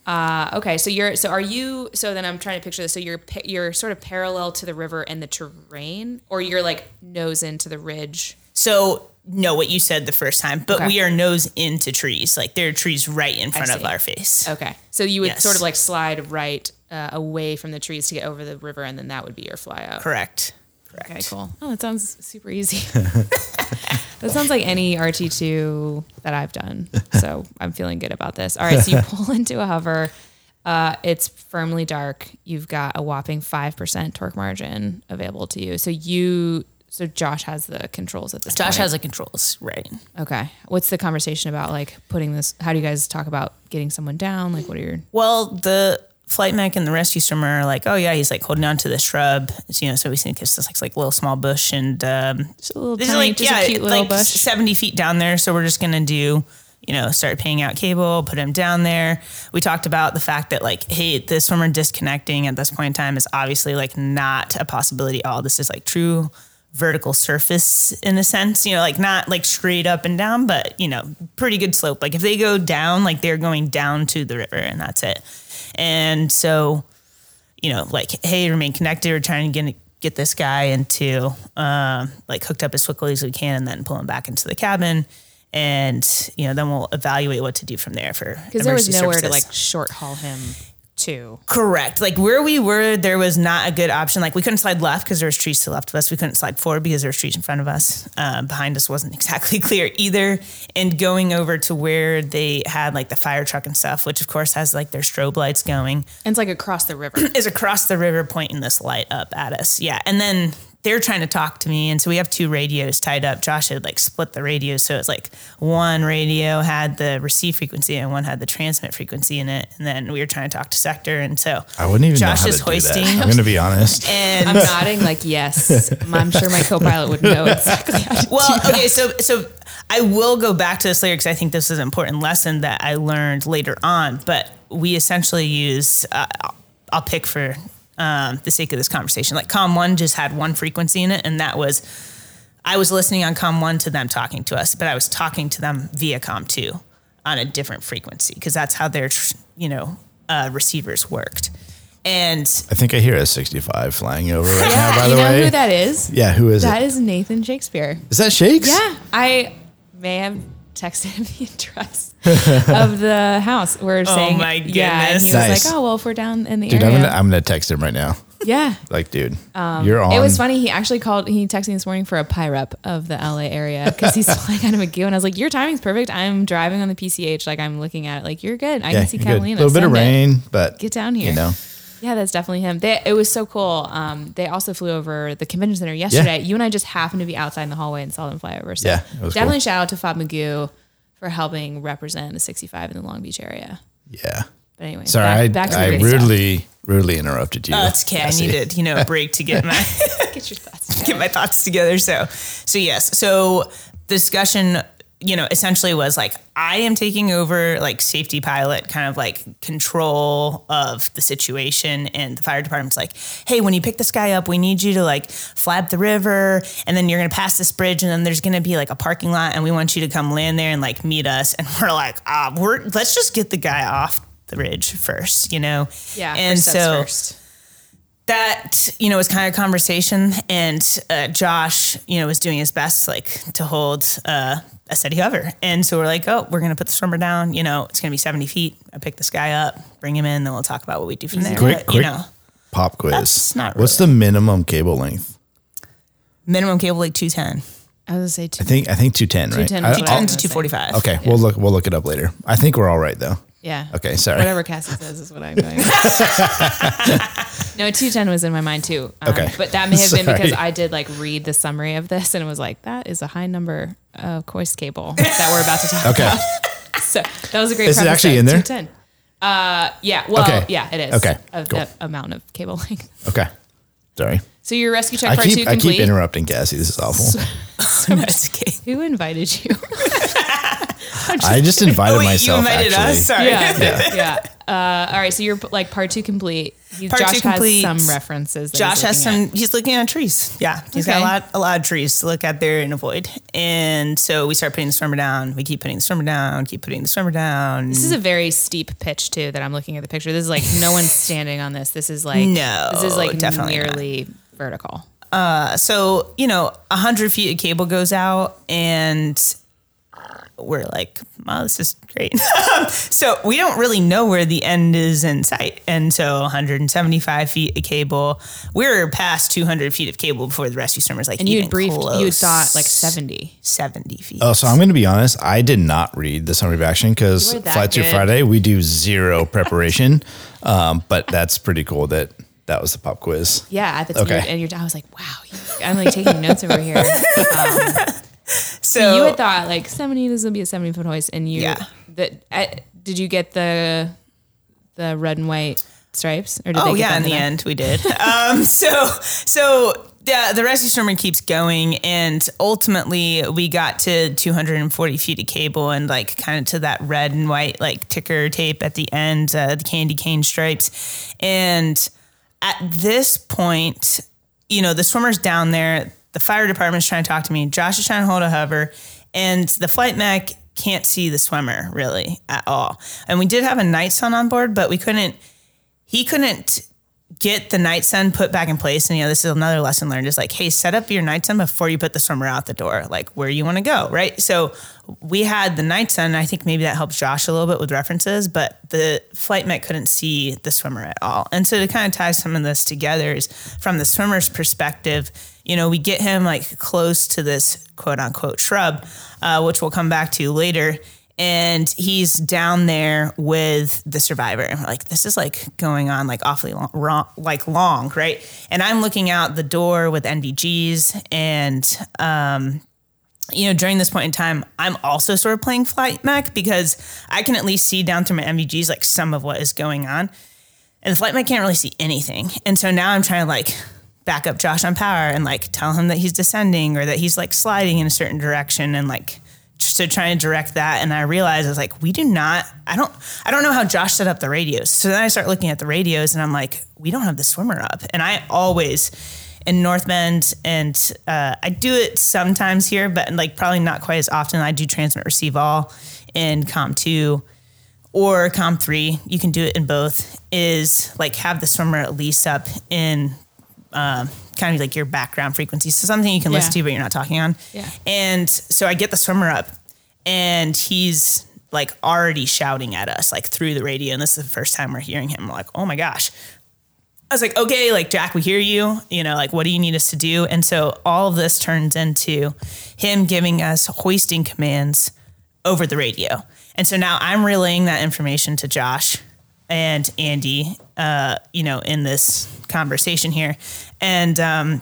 Uh, okay, so you're so are you? So then I'm trying to picture this. So you're you're sort of parallel to the river and the terrain, or you're like nose into the ridge. So, no, what you said the first time, but Okay. we are nose into trees. Like there are trees right in front of our face. Okay, so you would Yes. sort of like slide right uh, away from the trees to get over the river, and then that would be your flyout. Correct. Correct. Okay, cool. Oh, that sounds super easy. (laughs) (laughs) that sounds like any RT2 that I've done. So I'm feeling good about this. All right, so you (laughs) pull into a hover. Uh, it's firmly dark. You've got a whopping 5% torque margin available to you. So you, so Josh has the controls at this Josh point. has the controls, right? Okay. What's the conversation about like putting this, how do you guys talk about getting someone down? Like what are your, Well, the flight mech and the rescue swimmer are like, oh yeah, he's like holding on to the shrub, you know. So we think it's just like like little small bush, and um, just a little this is tiny, like just yeah, a cute little like bush? seventy feet down there. So we're just gonna do, you know, start paying out cable, put him down there. We talked about the fact that like, hey, the swimmer disconnecting at this point in time is obviously like not a possibility. at All this is like true vertical surface in a sense, you know, like not like straight up and down, but you know, pretty good slope. Like if they go down, like they're going down to the river and that's it. And so, you know, like, hey, remain connected. We're trying to get get this guy into um, like hooked up as quickly as we can, and then pull him back into the cabin. And you know, then we'll evaluate what to do from there for because there was nowhere to like short haul him to. Correct. Like where we were, there was not a good option. Like we couldn't slide left because there was trees to the left of us. We couldn't slide forward because there was trees in front of us. Uh, behind us wasn't (laughs) exactly clear either. And going over to where they had like the fire truck and stuff, which of course has like their strobe lights going, And it's like across the river. (clears throat) is across the river pointing this light up at us. Yeah. And then they're trying to talk to me. And so we have two radios tied up. Josh had like split the radios. So it's like one radio had the receive frequency and one had the transmit frequency in it. And then we were trying to talk to sector. And so I wouldn't even Josh know how is to do hoisting. that. I'm gonna be honest. (laughs) And I'm nodding like yes. I'm sure my co-pilot would know exactly how to well, do that. okay, so so I will go back to this later because I think this is an important lesson that I learned later on. But we essentially use uh, I'll- I'll pick for um, the sake of this conversation. Like Com One just had one frequency in it, and that was I was listening on Com One to them talking to us, but I was talking to them via Com Two on a different frequency because that's how their you know uh, receivers worked. And I think I hear a 65 flying over right now. By (laughs) the way, you know way, who that is? yeah, who is That it? is Nathan Shakespeare. Is that Shakes? Yeah, I may have texted him the address of the house. We're oh saying, Oh my yeah, and he goodness. was Nice. like, "Oh well, if we're down in the Dude, I'm gonna I'm gonna text him right now. yeah." (laughs) Like, dude, um, you're on. It was funny. He actually called. He texted me this morning for a PIREP of the LA area because he's flying out of McGill, and I was like, "Your timing's perfect. I'm driving on the PCH. Like I'm looking at it. Like you're good. I Yeah, can see you're. Catalina. A little bit of Send it. rain, but Get down here. You know, Yeah, that's definitely him. They, it was so cool. Um, they also flew over the convention center yesterday. You and I just happened to be outside in the hallway and saw them fly over. So Yeah, it was definitely cool. shout out to Fab Magoo for helping represent the 65 in the Long Beach area. yeah. But anyway, Sorry, back, back to I, the I good stuff. rudely rudely interrupted you. oh, it's okay. I Cassie. needed you know a break to get my (laughs) get your thoughts. (laughs) get my thoughts together. So, so yes. So discussion, you know, essentially was like, I am taking over like safety pilot kind of like control of the situation. And the fire department's like, hey, when you pick this guy up, we need you to like flap the river and then you're going to pass this bridge and then there's going to be like a parking lot and we want you to come land there and like meet us. And we're like, ah, we're, let's just get the guy off the the ridge first, you know? Yeah. And so first. That, you know, was kind of a conversation. And uh, Josh, you know, was doing his best, like, to hold uh, a steady hover. And so we're like, oh, we're going to put the swimmer down. You know, it's going to be 70 feet. I pick this guy up, bring him in, then we'll talk about what we do from there. Quick, But, quick You know, pop quiz. That's not What's the minimum cable length? minimum cable, like 210. I was gonna say two. I think I think two ten, right? 210 I- is what I 210 to 245. okay, we'll look we'll look it up later. I think we're all right though. Yeah. Okay, sorry. Whatever Cassie says is what I'm going. (laughs) no, two ten was in my mind too. Um, Okay. but that may have been because I did like read the summary of this and it was like that is a high number of hoist cable that we're about to talk Okay. about. (laughs) So that was a great. Is it actually there. in there? 210. Uh, yeah. Well, Okay. yeah, it is. Okay, Of cool. that amount of cable length. Okay. Sorry. So your rescue check I part two keep I keep interrupting Cassie. This is awful. (laughs) Who invited you? (laughs) I just invited Oh, wait, myself you invited actually. us? Sorry. yeah, (laughs) yeah. (laughs) Uh, all right, so you're like part two complete. He, Part Josh two complete. has some references. that Josh he's has looking some. He's looking at trees. Yeah, he's got a lot, a lot of trees to look at there and avoid. And so we start putting the swimmer down. We keep putting the swimmer down. Keep putting the swimmer down. This is a very steep pitch too. That I'm looking at the picture. This is like no one's standing on this. This is like No, This is like definitely not. nearly vertical. so you know, a hundred feet of cable goes out, and we're like, "Wow, this is great." (laughs) so we don't really know where the end is in sight, and so 175 feet of cable. We're past 200 feet of cable before the rescue swimmers like And you even had briefed. You had thought like 70. 70 feet. Oh, so I'm going to be honest. I did not read the summary of action because You Flight to. Friday we do zero (laughs) preparation. um, but that's pretty cool that that was the pop quiz. Yeah, at the Okay. okay. and you're. I was like, wow. I'm like taking notes over here. (laughs) Um, (laughs) so you had thought like 70. This will be a 70 foot hoist, and you. Yeah. That uh, did you get the the red and white stripes, or did Oh they get yeah, in the end we did. (laughs) um, so so the the rescue swimmer keeps going, and ultimately we got to 240 feet of cable, and like kind of to that red and white like ticker tape at the end, uh, the candy cane stripes, and at this point, you know the swimmer's down there. The fire department's trying to talk to me. Josh is trying to hold a hover, and the flight mech can't see the swimmer really at all. And we did have a night sun on board, but we couldn't he couldn't get the night sun put back in place. And you know, this is another lesson learned is like, hey, set up your night sun before you put the swimmer out the door, like where you want to go, right? So we had the night sun. I think maybe that helps Josh a little bit with references, but the flight mech couldn't see the swimmer at all. And so to kind of tie some of this together is from the swimmer's perspective, you know, we get him like close to this quote unquote shrub, uh, which we'll come back to later. And he's down there with the survivor. And we're like this is like going on like awfully long, wrong, like long right? And i'm looking out the door with nvgs and um you know during this point in time i'm also sort of playing flight mech because i can at least see down through my nvgs like some of what is going on. And the flight mech can't really see anything. And so now i'm trying to like back up josh on power and like tell him that he's descending or that he's like sliding in a certain direction and like so trying to direct that. And i realized i was like we do not i don't i don't know how josh set up the radios. So then i start looking at the radios and i'm like we don't have the swimmer up. And i always in north bend and uh, i do it sometimes here but like probably not quite as often. I do transmit receive all in com 2 or com 3 you can do it in both. Is like have the swimmer at least up in um, kind of like your background frequency so something you can listen to but you're not talking on Yeah. and so I get the swimmer up and he's like already shouting at us like through the radio. And this is the first time we're hearing him. We're like, oh my gosh. I was like, okay, like Jack, we hear you. You know, like, what do you need us to do? And so all of this turns into him giving us hoisting commands over the radio. And so now I'm relaying that information to Josh and Andy, uh, you know, in this conversation here. And um,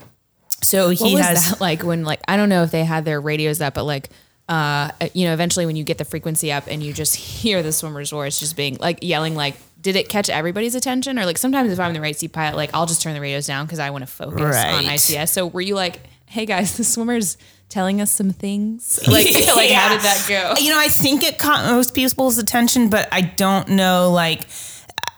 so he has. that like when like I don't know if they had their radios up, but like uh you know eventually when you get the frequency up and you just (laughs) hear the swimmer's voice just being like yelling like did it catch everybody's attention or like sometimes if I'm the right seat pilot like I'll just turn the radios down because I want to focus on Right. ICS. So were you like, hey guys, the swimmer's telling us some things? (laughs) Like (laughs) like how did that go? You know, I think it caught most people's attention, but I don't know. Like,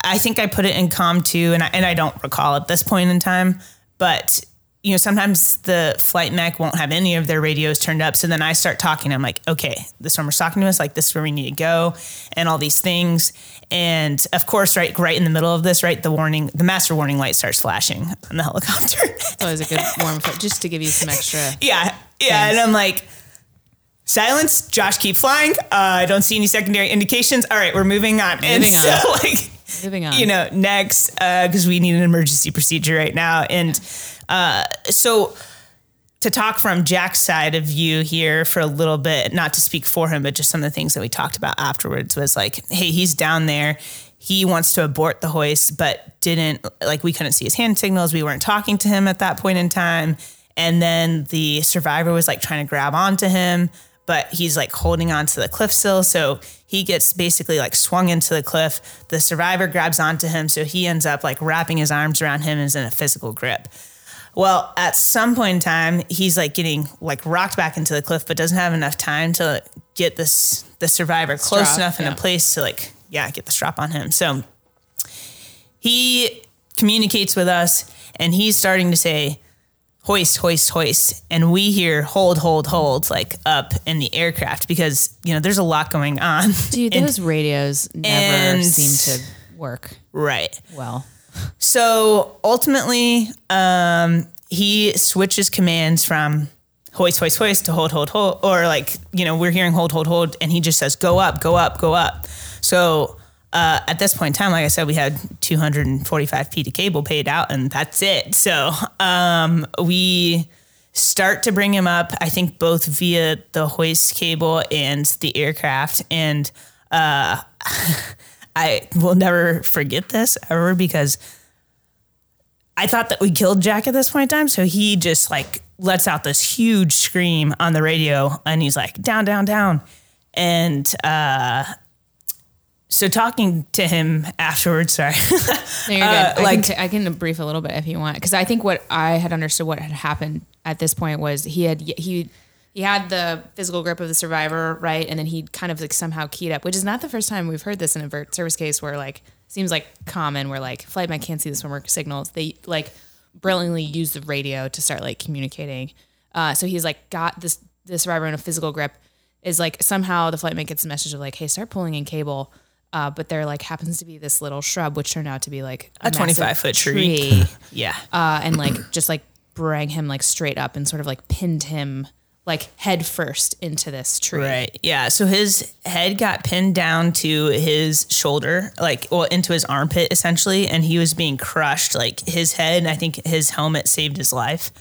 I think I put it in com two, and I, and I don't recall at this point in time. But you know, sometimes the flight mech won't have any of their radios turned up. So then I start talking. I'm like, okay, the swimmer's talking to us, like this is where we need to go, and all these things. And of course, right, right in the middle of this, right, the warning, the master warning light starts flashing on the (laughs) helicopter. It's always a good warm just to give you some extra. (laughs) yeah, yeah, and I'm like, silence, Josh, keep flying. Uh, I don't see any secondary indications. All right, we're moving on. and Moving so on. like Moving on. you know, next, because we need an emergency procedure right now. And uh, so to talk from Jack's side of view here for a little bit, not to speak for him, but just some of the things that we talked about afterwards was like, hey, he's down there. He wants to abort the hoist, but didn't, like, we couldn't see his hand signals. We weren't talking to him at that point in time. And then the survivor was like trying to grab onto him, but he's like holding onto the cliff sill. So he gets basically like swung into the cliff. The survivor grabs onto him. So he ends up like wrapping his arms around him and is in a physical grip. Well, at some point in time, he's like getting like rocked back into the cliff, but doesn't have enough time to get this the survivor close enough in yeah. a place to like yeah get the strap on him. So he communicates with us, and he's starting to say, "Hoist, hoist, hoist," and we hear "hold, hold, hold" like up in the aircraft because you know there's a lot going on. (laughs) Dude, And- those radios never seem to work right. well. So ultimately, um, he switches commands from hoist, hoist, hoist to hold, hold, hold, or like, you know, we're hearing hold, hold, hold, and he just says, go up, go up, go up. So uh, at this point in time, like I said, we had 245 feet of cable paid out, and that's it. So um, we start to bring him up, I think both via the hoist cable and the aircraft. And uh, (laughs) I will never forget this ever because I thought that we killed Jack at this point in time. So he just like lets out this huge scream on the radio and he's like, down, down, down. And uh, so talking to him afterwards, sorry. No, you're (laughs) Uh, good. I, like- can t- I can brief a little bit if you want, because I think what I had understood what had happened at this point was he had he he had the physical grip of the survivor, right, and then he kind of like somehow keyed up, which is not the first time we've heard this in a vert surface case where like seems like common where like flight man can't see the swimmer signals. They like brilliantly use the radio to start like communicating. Uh, so he's like got this the survivor in a physical grip. Is like somehow the flight mate gets a message of like, hey, start pulling in cable. Uh, but there like happens to be this little shrub, which turned out to be like A 25 foot tree. (laughs) yeah. uh, and like (clears throat) just like brang him like straight up and sort of like pinned him like head first into this tree. Right. Yeah. So his head got pinned down to his shoulder, like, well, into his armpit essentially, and he was being crushed. Like his head, I think his helmet saved his life.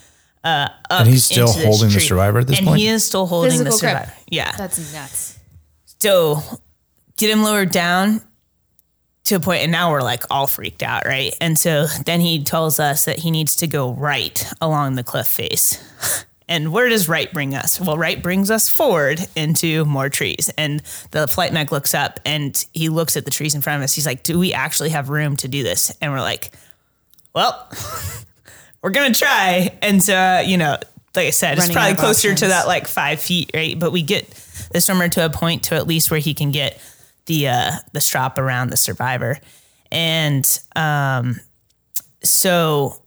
Uh, And he's still into this holding the survivor at this and point? he is still holding Physical the grip. survivor. Yeah. That's nuts. So get him lowered down to a point, and now we're like all freaked out, right? And so then he tells us that he needs to go right along the cliff face. (laughs) And where does right bring us? Well, right brings us forward into more trees. And the flight mech looks up and he looks at the trees in front of us. He's like, Do we actually have room to do this? And we're like, Well, (laughs) we're going to try. And so, uh, you know, like I said, it's probably closer to that like five feet, right? But we get the swimmer to a point to at least where he can get the uh, the strap around the survivor, and um, so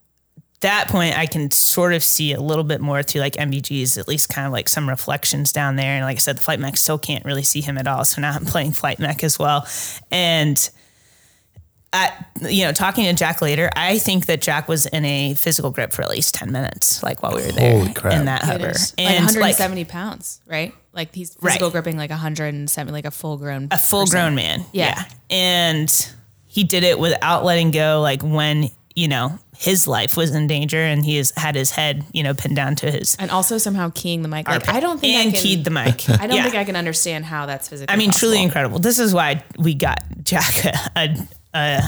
that point I can sort of see a little bit more through like NVGs, at least kind of like some reflections down there. And like I said, the flight mech still can't really see him at all. So now I'm (laughs) playing flight mech as well, and. At, you know, talking to Jack later, I think that Jack was in a physical grip for at least 10 minutes, like while we were there Holy crap. in that It hover. is. like And 170 pounds, right? Like he's physical Right. gripping like 170, like a full grown, a full grown man. Yeah. And he did it without letting go, like when, you know, his life was in danger and he has had his head, you know, pinned down to his and also somehow keying the mic. Like. I don't think and I can. keyed the mic. (laughs) I don't Yeah. think I can understand how that's physically. I mean, truly incredible. This is why we got Jack a, (laughs) a, a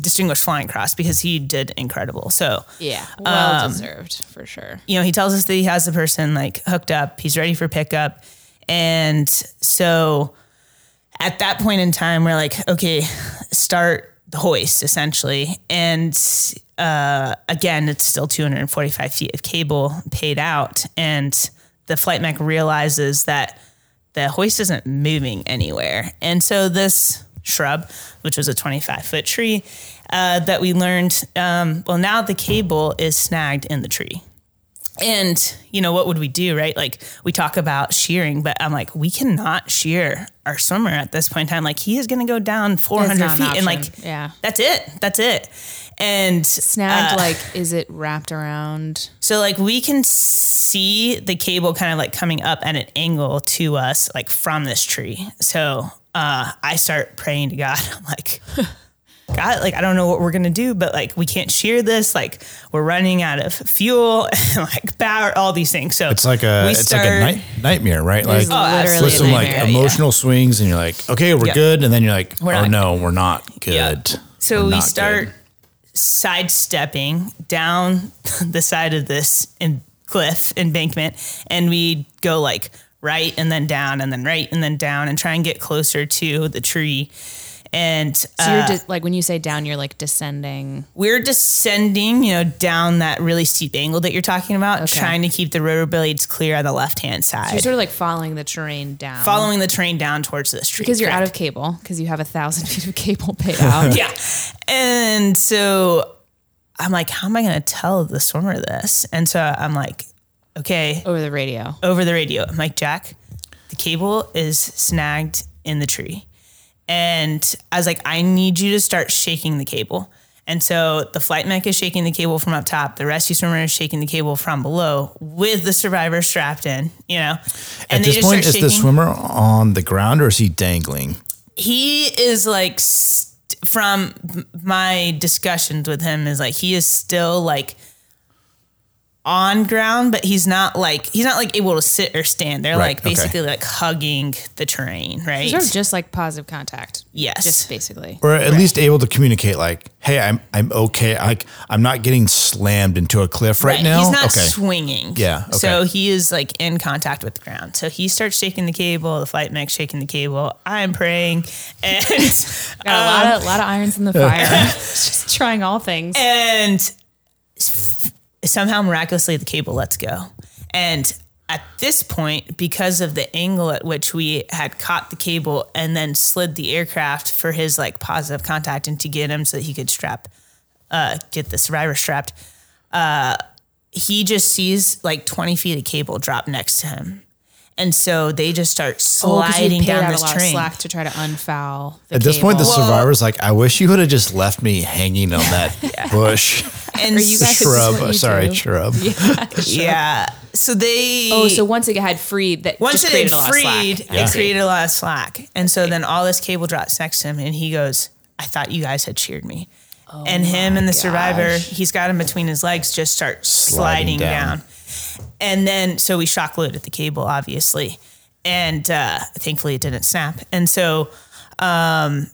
distinguished flying cross because he did incredible. So, Yeah, well Um, deserved for sure. you know, he tells us that he has the person like hooked up, he's ready for pickup. And so at that point in time, we're like, okay, start the hoist essentially. And uh, again, it's still 245 feet of cable paid out. And the flight mech realizes that the hoist isn't moving anywhere. And so this shrub, which was a 25 foot tree, uh, that we learned, um, well, now the cable is snagged in the tree. And, you know, what would we do, right? Like, we talk about shearing, but I'm like, we cannot shear our swimmer at this point in time. Like, he is going to go down 400 not an feet. And, like. Yeah. that's it. That's it. And Snagged, uh, like, is it wrapped around? so, like, we can see the cable kind of like coming up at an angle to us, like from this tree. So, uh, I start praying to God. (laughs) I'm like, God, like, I don't know what we're going to do, but like, we can't shear this. Like, we're running out of fuel (laughs) and like power, all these things. So, It's like a we it's like a night, nightmare, right? Like literally with some like nightmare. yeah. emotional swings, and you're like, okay, we're Yep. good, and then you're like, We're oh no, we're not good. So We're we start good. sidestepping down (laughs) the side of this in cliff embankment, and we go like right and then down and then right and then down and try and get closer to the tree. And So uh, you're de- like when you say down, you're like descending. we're descending, you know, down that really steep angle that you're talking about, Okay. trying to keep the rotor blades clear on the left hand side, You're sort of like following the terrain down. following the terrain down towards the street because you're correct? out of cable because you have a thousand (laughs) feet of cable paid out. yeah. And so I'm like, how am I going to tell the swimmer this? And so I'm like, okay, over the radio. over the radio. I'm like, Jack, the cable is snagged in the tree. And I was like, I need you to start shaking the cable. And so the flight mech is shaking the cable from up top. The rescue swimmer is shaking the cable from below with the survivor strapped in, you know? At they this point, is the swimmer on the ground or is he dangling? he is like st- from my discussions with him is like he is still like on ground but he's not like he's not like able to sit or stand they're Right, like okay. basically like hugging the terrain right Sort of just like positive contact. yes Just basically. or at least able to communicate like hey i'm i'm okay like i'm not getting slammed into a cliff right, now He's not okay swinging. Yeah, okay. So he is like in contact with the ground. So he starts shaking the cable. The flight mech shaking the cable. I'm praying, and (laughs) Got a lot of um, lot of irons in the fire. (laughs) (laughs) just trying all things. and s- somehow miraculously the cable lets go. And at this point, because of the angle at which we had caught the cable and then slid the aircraft for his like positive contact and to get him so that he could strap, uh, get the survivor strapped, uh, he just sees like 20 feet of cable drop next to him. And so they just start Oh, 'cause you sliding paid down out this a lot of train. slack to try to unfoul. The at this point the cable. survivor's like i wish you would have just left me hanging on that (laughs) bush And Or you guys- shrub you sorry do. (laughs) shrub yeah. So they. Oh, so once it had freed, that once just it had a lot of freed, slack. It see. created a lot of slack. And so then all this cable drops next to him, and he goes, I thought you guys had cheered me. Oh and him and the survivor, he's got him between his legs, just start sliding, Sliding down. down. And then, so we shock loaded the cable, obviously. And uh, thankfully it didn't snap. And so um,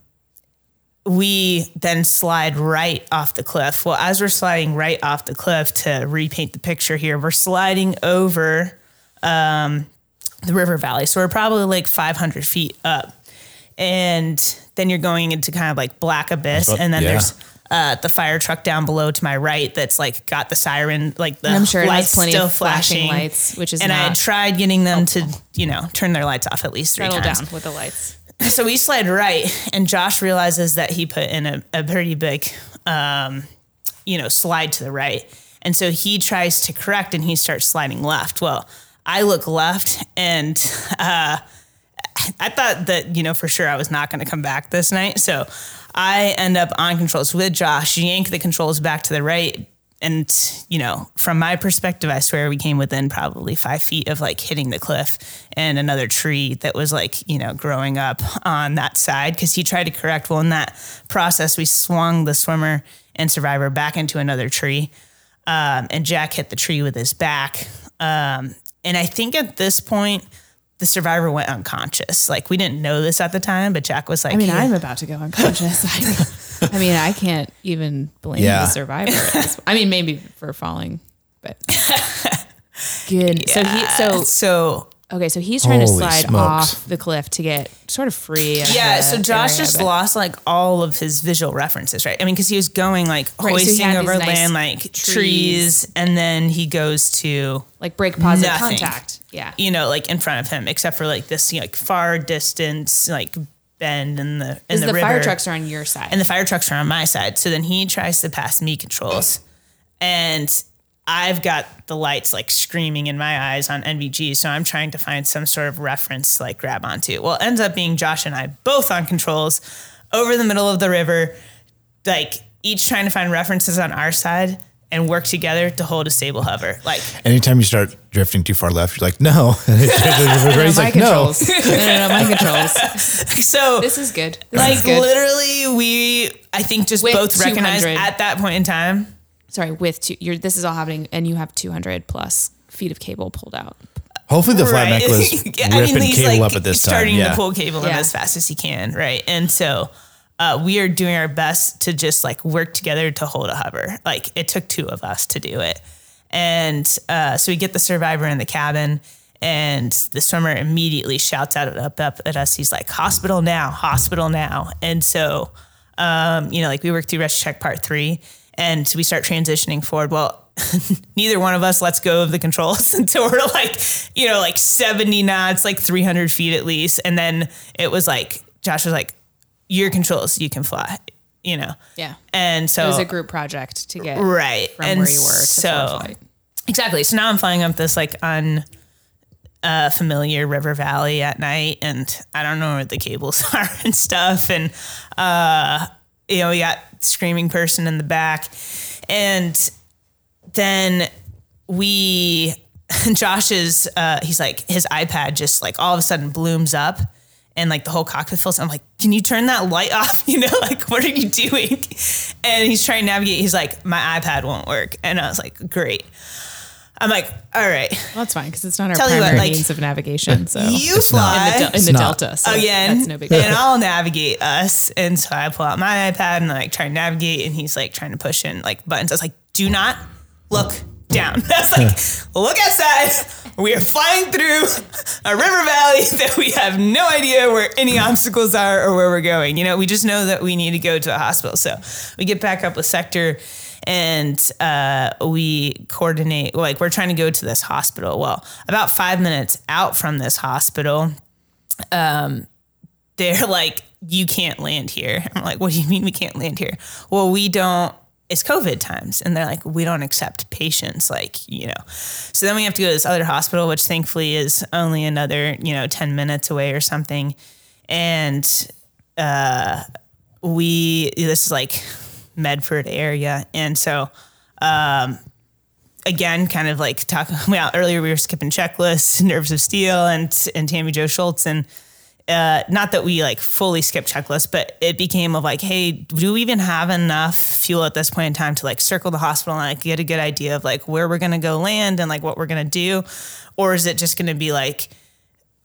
we then slide right off the cliff. Well, as we're sliding right off the cliff to repaint the picture here, we're sliding over um, the river valley. So we're probably like 500 feet up. And then you're going into kind of like black abyss. But- and then yeah. there's uh, the fire truck down below to my right that's like got the siren, like the And I'm sure it lights plenty still of flashing flashing. lights, which is and I had tried getting them to, you know, turn their lights off at least three settle times. down with the lights. So we slide right, and Josh realizes that he put in a, a pretty big, um, you know, slide to the right. And so he tries to correct and he starts sliding left. Well, I look left and uh, I thought that, you know, for sure I was not going to come back this night. So I end up on controls with Josh, yank the controls back to the right. And, you know, from my perspective, I swear we came within probably five feet of like hitting the cliff and another tree that was like, you know, growing up on that side. Cause he tried to correct. Well, in that process, we swung the swimmer and survivor back into another tree. Um, and Jack hit the tree with his back. Um, and I think at this point, the survivor went unconscious. Like we didn't know this at the time, but Jack was like, I mean, "Yeah." I'm about to go unconscious. (laughs) I, I mean, I can't even blame Yeah. the survivor. (laughs) I mean, maybe for falling, but (laughs) good. So he, so so okay, so he's trying to slide smokes. off the cliff to get sort of free. of yeah. So Josh area, just but- lost like all of his visual references, right? I mean, because he was going like Right, hoisting had over these nice land like trees. trees, and then he goes to like break positive Nothing. contact. Yeah. you know like in front of him, except for like this you know, like far distance like bend in the in the, the, fire trucks are on your side. and the fire trucks are on my side. So then he tries to pass me controls, and I've got the lights like screaming in my eyes on NVG, so I'm trying to find some sort of reference to like grab onto. Well, it ends up being Josh and I both on controls over the middle of the river, like each trying to find references on our side and work together to hold a stable hover. Like Anytime you start drifting too far left, you're like, no. And (laughs) No, He's my like, no. controls. (laughs) No, no, no, my controls. (laughs) so This is good. This like is good. literally we I think just With both recognized at that point in time. Sorry, with two. You're, this is all happening, and you have 200 plus feet of cable pulled out. Hopefully the flat Right. neck was Yeah, ripping he's, cable like, up at this time. starting Yeah. to pull cable in Yeah. as fast as he can, right? And so uh, we are doing our best to just like work together to hold a hover. Like it took two of us to do it, and uh, so we get the survivor in the cabin. And the swimmer immediately shouts out up up at us. He's like, "Hospital now! Hospital now!" And so, um, you know, like we work through rescue check part three, and we start transitioning forward. Well, (laughs) neither one of us lets go of the controls (laughs) until we're like, you know, like 70 knots, like 300 feet at least. And then it was like, Josh was like, your controls, you can fly, you know? Yeah. And so, It was a group project to get right. from and where you were to so, flight. exactly. So now I'm flying up this like un, uh, familiar river valley at night and I don't know where the cables (laughs) are and stuff. And, uh, you know, we got screaming person in the back and then we, (laughs) Josh's, uh, he's like, his iPad just like all of a sudden blooms up and like the whole cockpit fills. I'm like, can you turn that light (laughs) off? You know, like, what are you doing? And he's trying to navigate. He's like, my iPad won't work. And I was like, great. I'm like, all right, Well, that's fine because it's not our Tell you what, primary like- means of navigation. So you It's fly in the, del- in the delta. So again, that's no big deal. and I'll navigate us. And so I pull out my iPad and like try and navigate, and he's like trying to push in like buttons. I was like, do not look down. (laughs) I was like, look outside. We are flying through a river valley (laughs) that we have no idea where any obstacles are or where we're going. You know, we just know that we need to go to a hospital. So we get back up with sector and uh, we coordinate, like, we're trying to go to this hospital. Well, about five minutes out from this hospital, um, they're like, you can't land here. I'm like, what do you mean we can't land here? Well, we don't, it's COVID times. And they're like, we don't accept patients, like, you know. So then we have to go to this other hospital, which thankfully is only another, you know, 10 minutes away or something. And uh, we, this is like Medford area. And so, um, again, kind of like talking (laughs) about earlier, we were skipping checklists, Nerves of Steel, and and Tammie Jo Shults, and uh, not that we like fully skipped checklists, but it became of like, hey, do we even have enough fuel at this point in time to like circle the hospital and like get a good idea of like where we're gonna go land and like what we're gonna do, or is it just gonna be like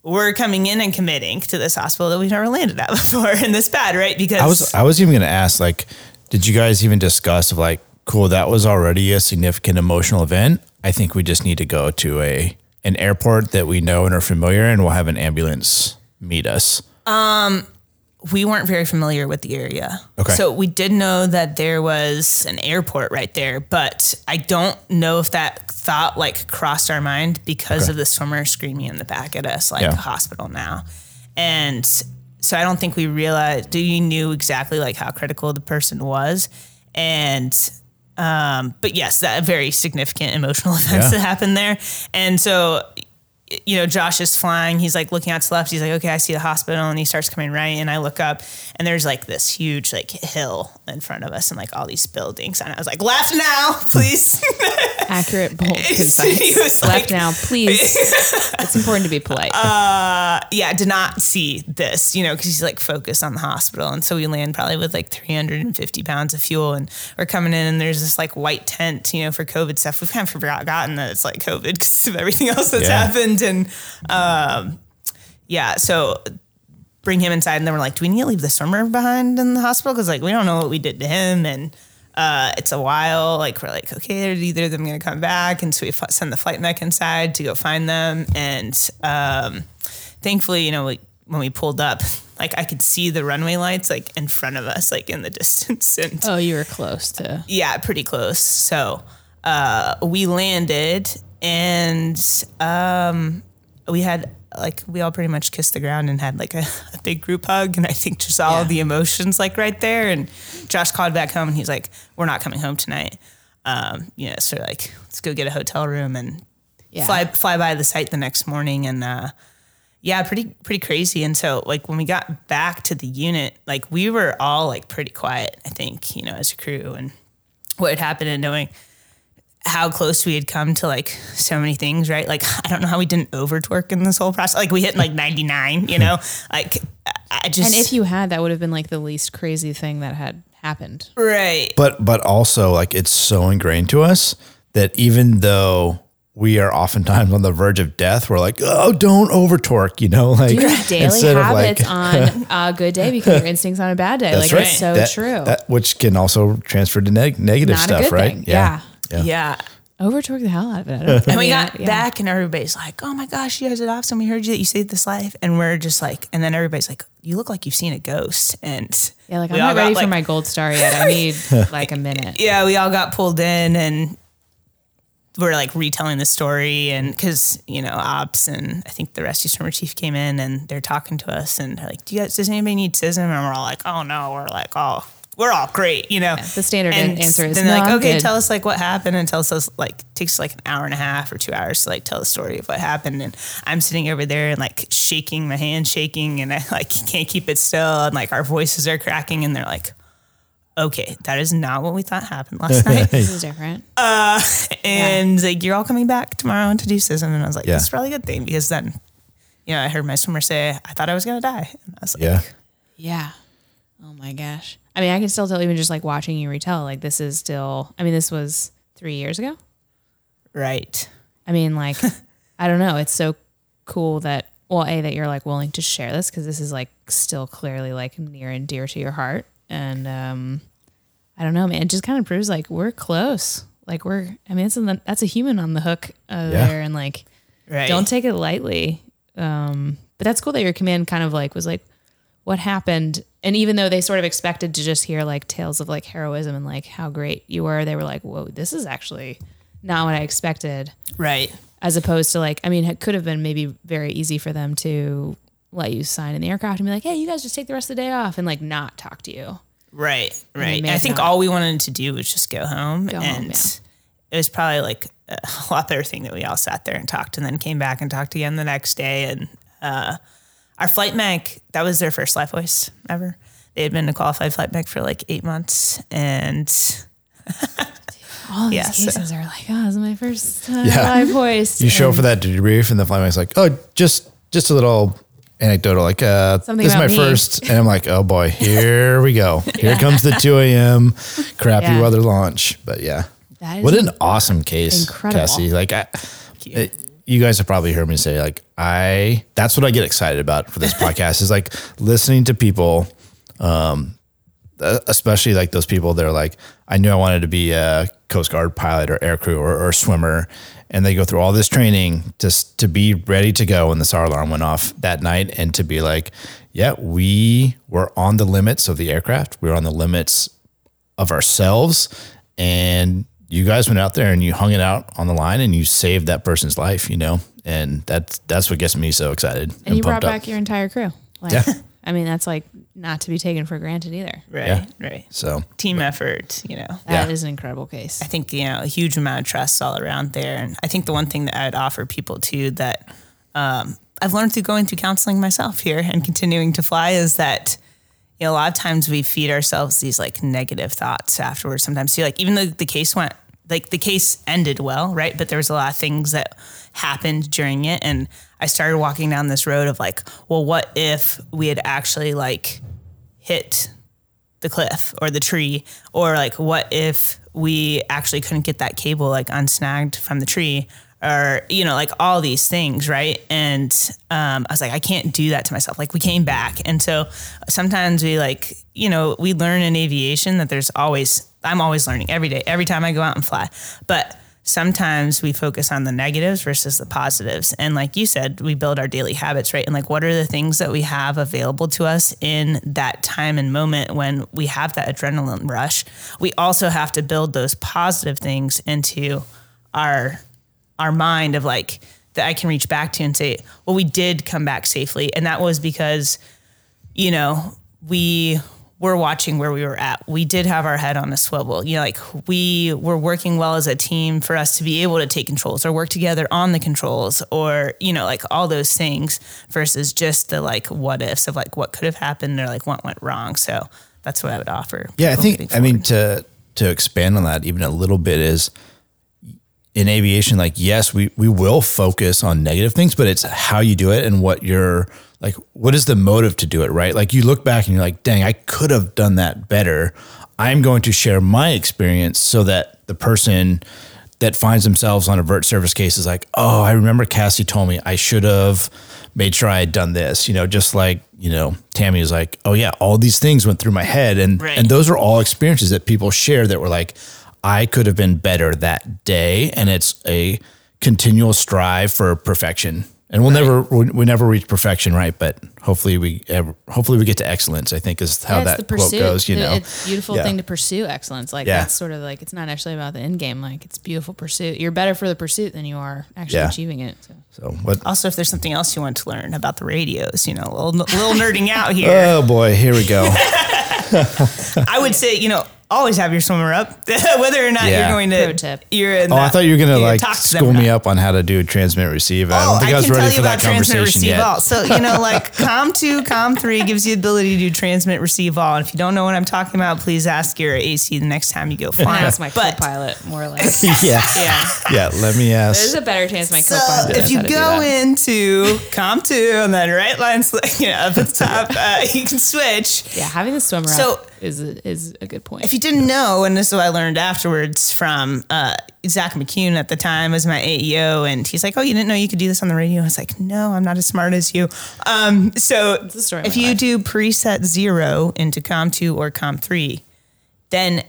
we're coming in and committing to this hospital that we've never landed at (laughs) before and this bad, right? Because I was I was even going to ask like, did you guys even discuss of like, cool, that was already a significant emotional event. I think we just need to go to a an airport that we know and are familiar, and we'll have an ambulance meet us. Um, we weren't very familiar with the area. Okay. So we did know that there was an airport right there, but I don't know if that thought like crossed our mind because Okay. of the swimmer screaming in the back at us, like Yeah. hospital now. And so I don't think we realized do we knew exactly like how critical the person was. And um, but yes, that very significant emotional (laughs) events Yeah. that happened there. And so you know, Josh is flying. He's like looking out to the left. He's like, okay, I see the hospital. And he starts coming right. And I look up and there's like this huge like hill in front of us and like all these buildings. And I was like, left now, please. (laughs) Accurate, (laughs) bold, he concise. was Left like, (laughs) now, please. it's important to be polite. Uh, yeah, did not see this, you know, because he's like focused on the hospital. And so we land probably with like 350 pounds of fuel and we're coming in and there's this like white tent, you know, for COVID stuff. We've kind of forgotten that it's like COVID because of everything else that's Yeah. happened. (laughs) And um, yeah, so bring him inside and then we're like, do we need to leave the swimmer behind in the hospital? Because like we don't know what we did to him. And uh, it's a while. Like we're like, okay, are either of them going to come back? And so we send the flight mech inside to go find them. And um, thankfully, you know, we, when we pulled up, like I could see the runway lights like in front of us, like in the (laughs) distance. And oh, you were close to. yeah, pretty close. So uh, we landed and um, we had like we all pretty much kissed the ground and had like a, (laughs) a big group hug and I think just all Yeah. the emotions like right there and Josh called back home and he's like, We're not coming home tonight. Um, you know, so like let's go get a hotel room and Yeah. fly fly by the site the next morning and uh yeah, pretty pretty crazy. And so like when we got back to the unit, like we were all like pretty quiet, I think, you know, as a crew and what had happened and knowing how close we had come to like so many things, right? Like I don't know how we didn't over torque in this whole process. Like we hit like 99, you know? (laughs) Like I- I just And if you had, that would have been like the least crazy thing that had happened. right. But but also like it's so ingrained to us that even though we are oftentimes on the verge of death, we're like, oh, don't over torque, you know, like Do daily instead of, habits like- (laughs) on a good day because your instincts on a bad day. That's like right. it's so That- true. that- which can also transfer to neg- negative Not a stuff, good right? thing. Yeah. Yeah. Yeah. Over torque the hell out of it. I (laughs) don't And we got yeah. back, and everybody's like, "Oh my gosh, you guys are awesome! We heard you that you saved this life." And we're just like, and then everybody's like, "You look like you've seen a ghost." And Yeah, like I'm not ready got, for like- my gold star yet. I (laughs) need like a minute. (laughs) yeah, we all got pulled in, and we're like retelling the story, and because you know, ops and I think the rescue swimmer chief came in, and they're talking to us, and they're like, "Do you guys? Does anybody need CISM?" And we're all like, "Oh no," we're like, "Oh." We're all great, you know. the standard an- answer is, then "No, like, I'm okay, good." tell us like what happened, and tell us like takes like an hour and a half or two hours to like tell the story of what happened. And I'm sitting over there and like shaking, my hand shaking, and I like (laughs) can't keep it still, and like our voices are cracking, and they're like, "Okay, that is not what we thought happened last (laughs) night." This is different. (laughs) Uh, and like you're all coming back tomorrow to do CISM, and I was like, Yeah. "This is probably a good thing," because then, you know, I heard my swimmer say, "I thought I was gonna die," and I was like, Yeah. Yeah. Oh my gosh. I mean, I can still tell even just like watching you retell, like this is still I mean, this was three years ago. "Right." I mean, like, (laughs) I don't know. It's so cool that, well, A, that you're like willing to share this because this is like still clearly like near and dear to your heart. And um, I don't know, man. It just kind of proves like we're close. Like, we're, I mean, it's a, that's a human on the hook uh, Yeah. there. And like, Right. don't take it lightly. Um, but that's cool that your command kind of like was like, what happened? And even though they sort of expected to just hear like tales of like heroism and like how great you were, they were like, whoa, this is actually not what I expected right. as opposed to like I mean it could have been maybe very easy for them to let you sign in the aircraft and be like hey you guys just take the rest of the day off and like not talk to you Right, right. I think not. all we wanted to do was just go home, Go home, and yeah. it was probably like a (laughs) lot better thing that we all sat there and talked, and then came back and talked again the next day. And uh, our flight mech, that was their first live voice ever. They had been a qualified flight mech for like eight months, and (laughs) all these Yeah, so- cases are like oh this is my first uh, Yeah. live voice. You show for that debrief, and the flyman's like, "Oh, just just a little anecdotal, like uh, Something this is my about me. first," and I'm like, "Oh boy, (laughs) here we go. Here comes the 2 a.m. crappy Yeah. weather launch." But yeah, That is what an awesome case, incredible. Cassie. Like, I, it- you guys have probably heard me say, like, I that's what I get excited about for this (laughs) podcast is like listening to people uh, especially like those people that are like, I knew I wanted to be a Coast Guard pilot or aircrew or, or swimmer, and they go through all this training just to be ready to go when the SAR alarm went off that night, and to be like, yeah, we were on the limits of the aircraft, we were on the limits of ourselves, and you guys went out there and you hung it out on the line and you saved that person's life, you know, and that's that's what gets me so excited and you brought pumped up. back your entire crew like Yeah. (laughs) I mean that's like not to be taken for granted either right, Yeah. right. So Team effort, you know. That is Yeah. an incredible case I think you know a huge amount of trust all around there, and I think the one thing that I'd offer people too that um, I've learned through going through counseling myself here and continuing to fly is that you know a lot of times we feed ourselves these like negative thoughts afterwards. Sometimes too, like even though the case went like the case ended well, right? But there was a lot of things that happened during it, and I started walking down this road of like, well, what if we had actually like hit the cliff or the tree or like what if we actually couldn't get that cable like unsnagged from the tree or you know like all these things right and um, i was like i can't do that to myself like we came back and so sometimes we like you know we learn in aviation that there's always i'm always learning every day every time i go out and fly but sometimes we focus on the negatives versus the positives. And like you said, we build our daily habits, right? And like, what are the things that we have available to us in that time and moment when we have that adrenaline rush? We also have to build those positive things into our our mind of like that I can reach back to and say, well, we did come back safely. And that was because, you know, we we're watching where we were at. We did have our head on a swivel. You know, like we were working well as a team for us to be able to take controls or work together on the controls or, you know, like all those things versus just the like what ifs of like what could have happened or like what went wrong. So that's what I would offer. Yeah, I think I mean to to expand on that even a little bit is in aviation like yes, we we will focus on negative things, but it's how you do it and what you're like what is the motive to do it, right? Like you look back and you're like, "Dang, I could have done that better." I'm going to share my experience so that the person that finds themselves on a vert surface case is like, "Oh, I remember Cassie told me I should have made sure I had done this." You know, just like, you know, Tammie was like, "Oh yeah, all these things went through my head." And Right. and those are all experiences that people share that were like, I could have been better that day. And it's a continual strive for perfection. And we'll never, we, we never reach perfection, right? But hopefully we, ever, hopefully we get to excellence. I think is how Yeah, that quote goes. You The- know, it's beautiful Yeah. thing to pursue excellence. Like Yeah. that's sort of like it's not actually about the end game. Like it's beautiful pursuit. You're better for the pursuit than you are actually Yeah. achieving it. So. so what? also if there's something else you want to learn about the radios, you know, a little, little nerding out here. Oh boy, here we go. (laughs) I would say, you know, always have your swimmer up, (laughs) whether or not Yeah. you're going to. Pro tip. You're in Oh, I thought you were gonna like talk to them school me up on how to do transmit receive. I Oh, don't think I, was can ready tell for you that about transmit conversation receive yet. all. So you know, like (laughs) Com two, Com three gives you the ability to do transmit receive all. And if you don't know what I'm talking about, please ask your AC the next time you go flying. That's my but co-pilot, more or less. (laughs) yeah, yeah. yeah. Let me ask. There's a better chance my so co-pilot if you how to do go into Com two and then right line, you know, up at the top, uh, you can switch. Yeah, having the swimmer So- up is a, is a good point. If you didn't know, and this is what I learned afterwards from uh, Zach McCune at the time was my AEO, and he's like, "Oh, you didn't know you could do this on the radio?" I was like, "No, I'm not as smart as you." Um, so if you life. do preset zero into Com two or Com three, then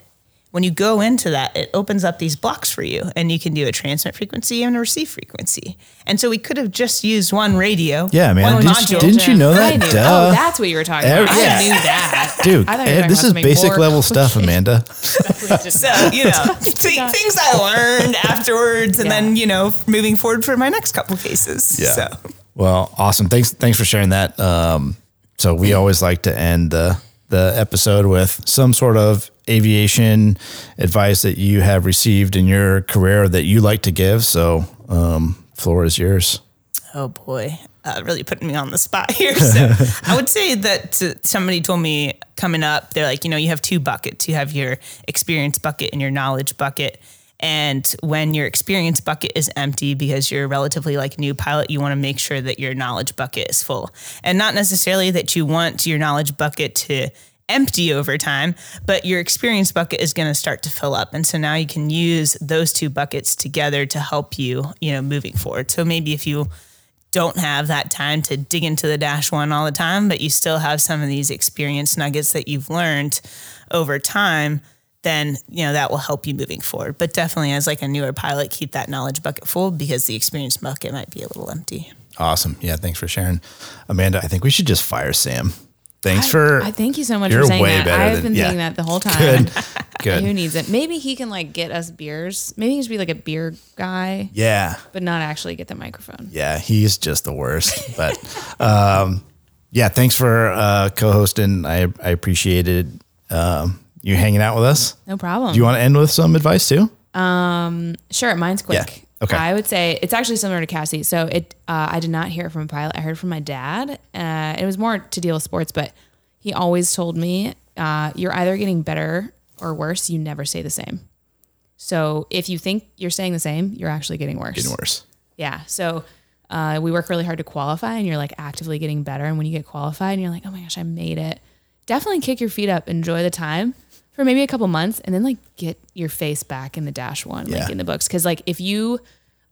when you go into that, it opens up these blocks for you, and you can do a transmit frequency and a receive frequency. And so we could have just used one radio. Yeah, man. one Didn't, module. didn't you know I that? knew. Duh. Oh, that's what you were talking Every- about. yeah. I knew that. (laughs) Dude, I thought you were eh, talking this is basic more level stuff, Amanda. (laughs) (laughs) So, you know, th- things I learned afterwards and Yeah. then, you know, moving forward for my next couple cases. Yeah. So, Well, awesome. Thanks. Thanks for sharing that. Um, so we always like to end the the episode with some sort of aviation advice that you have received in your career that you like to give. So, um, floor is yours. oh boy, uh, really putting me on the spot (laughs) here. So, I would say that somebody told me coming up, they're like, you know, you have two buckets. You have your experience bucket and your knowledge bucket. And when your experience bucket is empty because you're a relatively like new pilot, you want to make sure that your knowledge bucket is full. And not necessarily that you want your knowledge bucket to empty over time, but your experience bucket is going to start to fill up. And so now you can use those two buckets together to help you, you know, moving forward. So maybe if you don't have that time to dig into the dash one all the time, but you still have some of these experience nuggets that you've learned over time, then you know that will help you moving forward. But definitely as like a newer pilot, keep that knowledge bucket full because the experience bucket might be a little empty. Awesome. Yeah. Thanks for sharing, Amanda. I think we should just fire Sam. Thanks I, for. I thank you so much you're for saying way that. better I've than- been yeah. saying that the whole (laughs) time. Good. (laughs) Good. Who needs it? Maybe he can like get us beers. Maybe he can just be like a beer guy, yeah. but not actually get the microphone. Yeah, he's just the worst. But (laughs) um, yeah, thanks for uh, co-hosting. I I appreciated um, you hanging out with us. No problem. Do you want to end with some advice too? Um, sure, mine's quick. Yeah. Okay. I would say it's actually similar to Cassie. So it, uh, I did not hear it from a pilot. I heard from my dad. Uh, it was more to deal with sports, but he always told me, uh, "You're either getting better or worse. You never stay the same." So if you think you're staying the same, you're actually getting worse. Getting worse. Yeah. So uh, we work really hard to qualify, and you're like actively getting better. And when you get qualified, and you're like, "Oh my gosh, I made it!" Definitely kick your feet up, enjoy the time for maybe a couple months, and then like get your face back in the dash one, Yeah. like in the books. Because like if you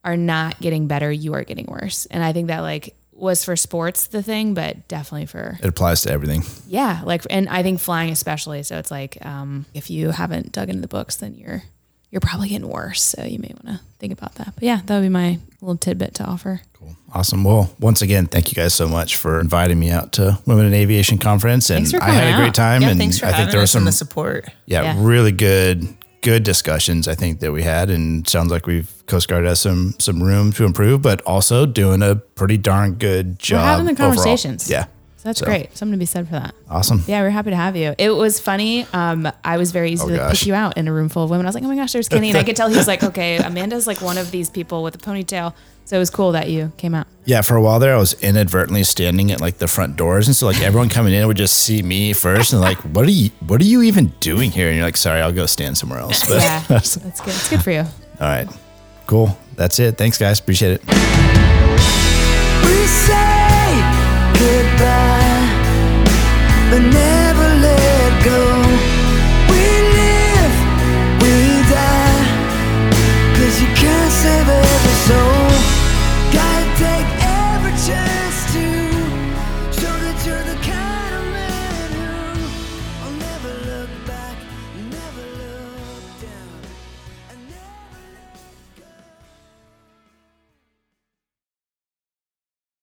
are not getting better, you are getting worse. And I think that like was for sports the thing, but definitely for It applies to everything. yeah, like and I think flying especially. So it's like um, if you haven't dug into the books, then you're you're probably getting worse. So you may want to think about that. But yeah, that would be my little tidbit to offer. Cool. Awesome. Well, once again, thank you guys so much for inviting me out to Women in Aviation Conference, and I had a great time. Yeah, and thanks for I think there were us some the support. yeah, Yeah. really good good discussions I think that we had and sounds like we've Coast Guard has some some room to improve but also doing a pretty darn good job having the overall. conversations. Yeah. That's so. great. Something to be said for that. Awesome. Yeah, we're happy to have you. It was funny. Um, I was very easy oh, to like, pick you out in a room full of women. I was like, oh my gosh, there's Kenny. And I could tell he was like, (laughs) okay, Amanda's like one of these people with a ponytail. So it was cool that you came out. Yeah, for a while there, I was inadvertently standing at like the front doors, and so like everyone coming in would just see me first, and like, what are you, what are you even doing here? And you're like, sorry, I'll go stand somewhere else. But (laughs) yeah, (laughs) that's good. It's good for you. All right, cool. That's it. Thanks, guys. Appreciate it. We say goodbye.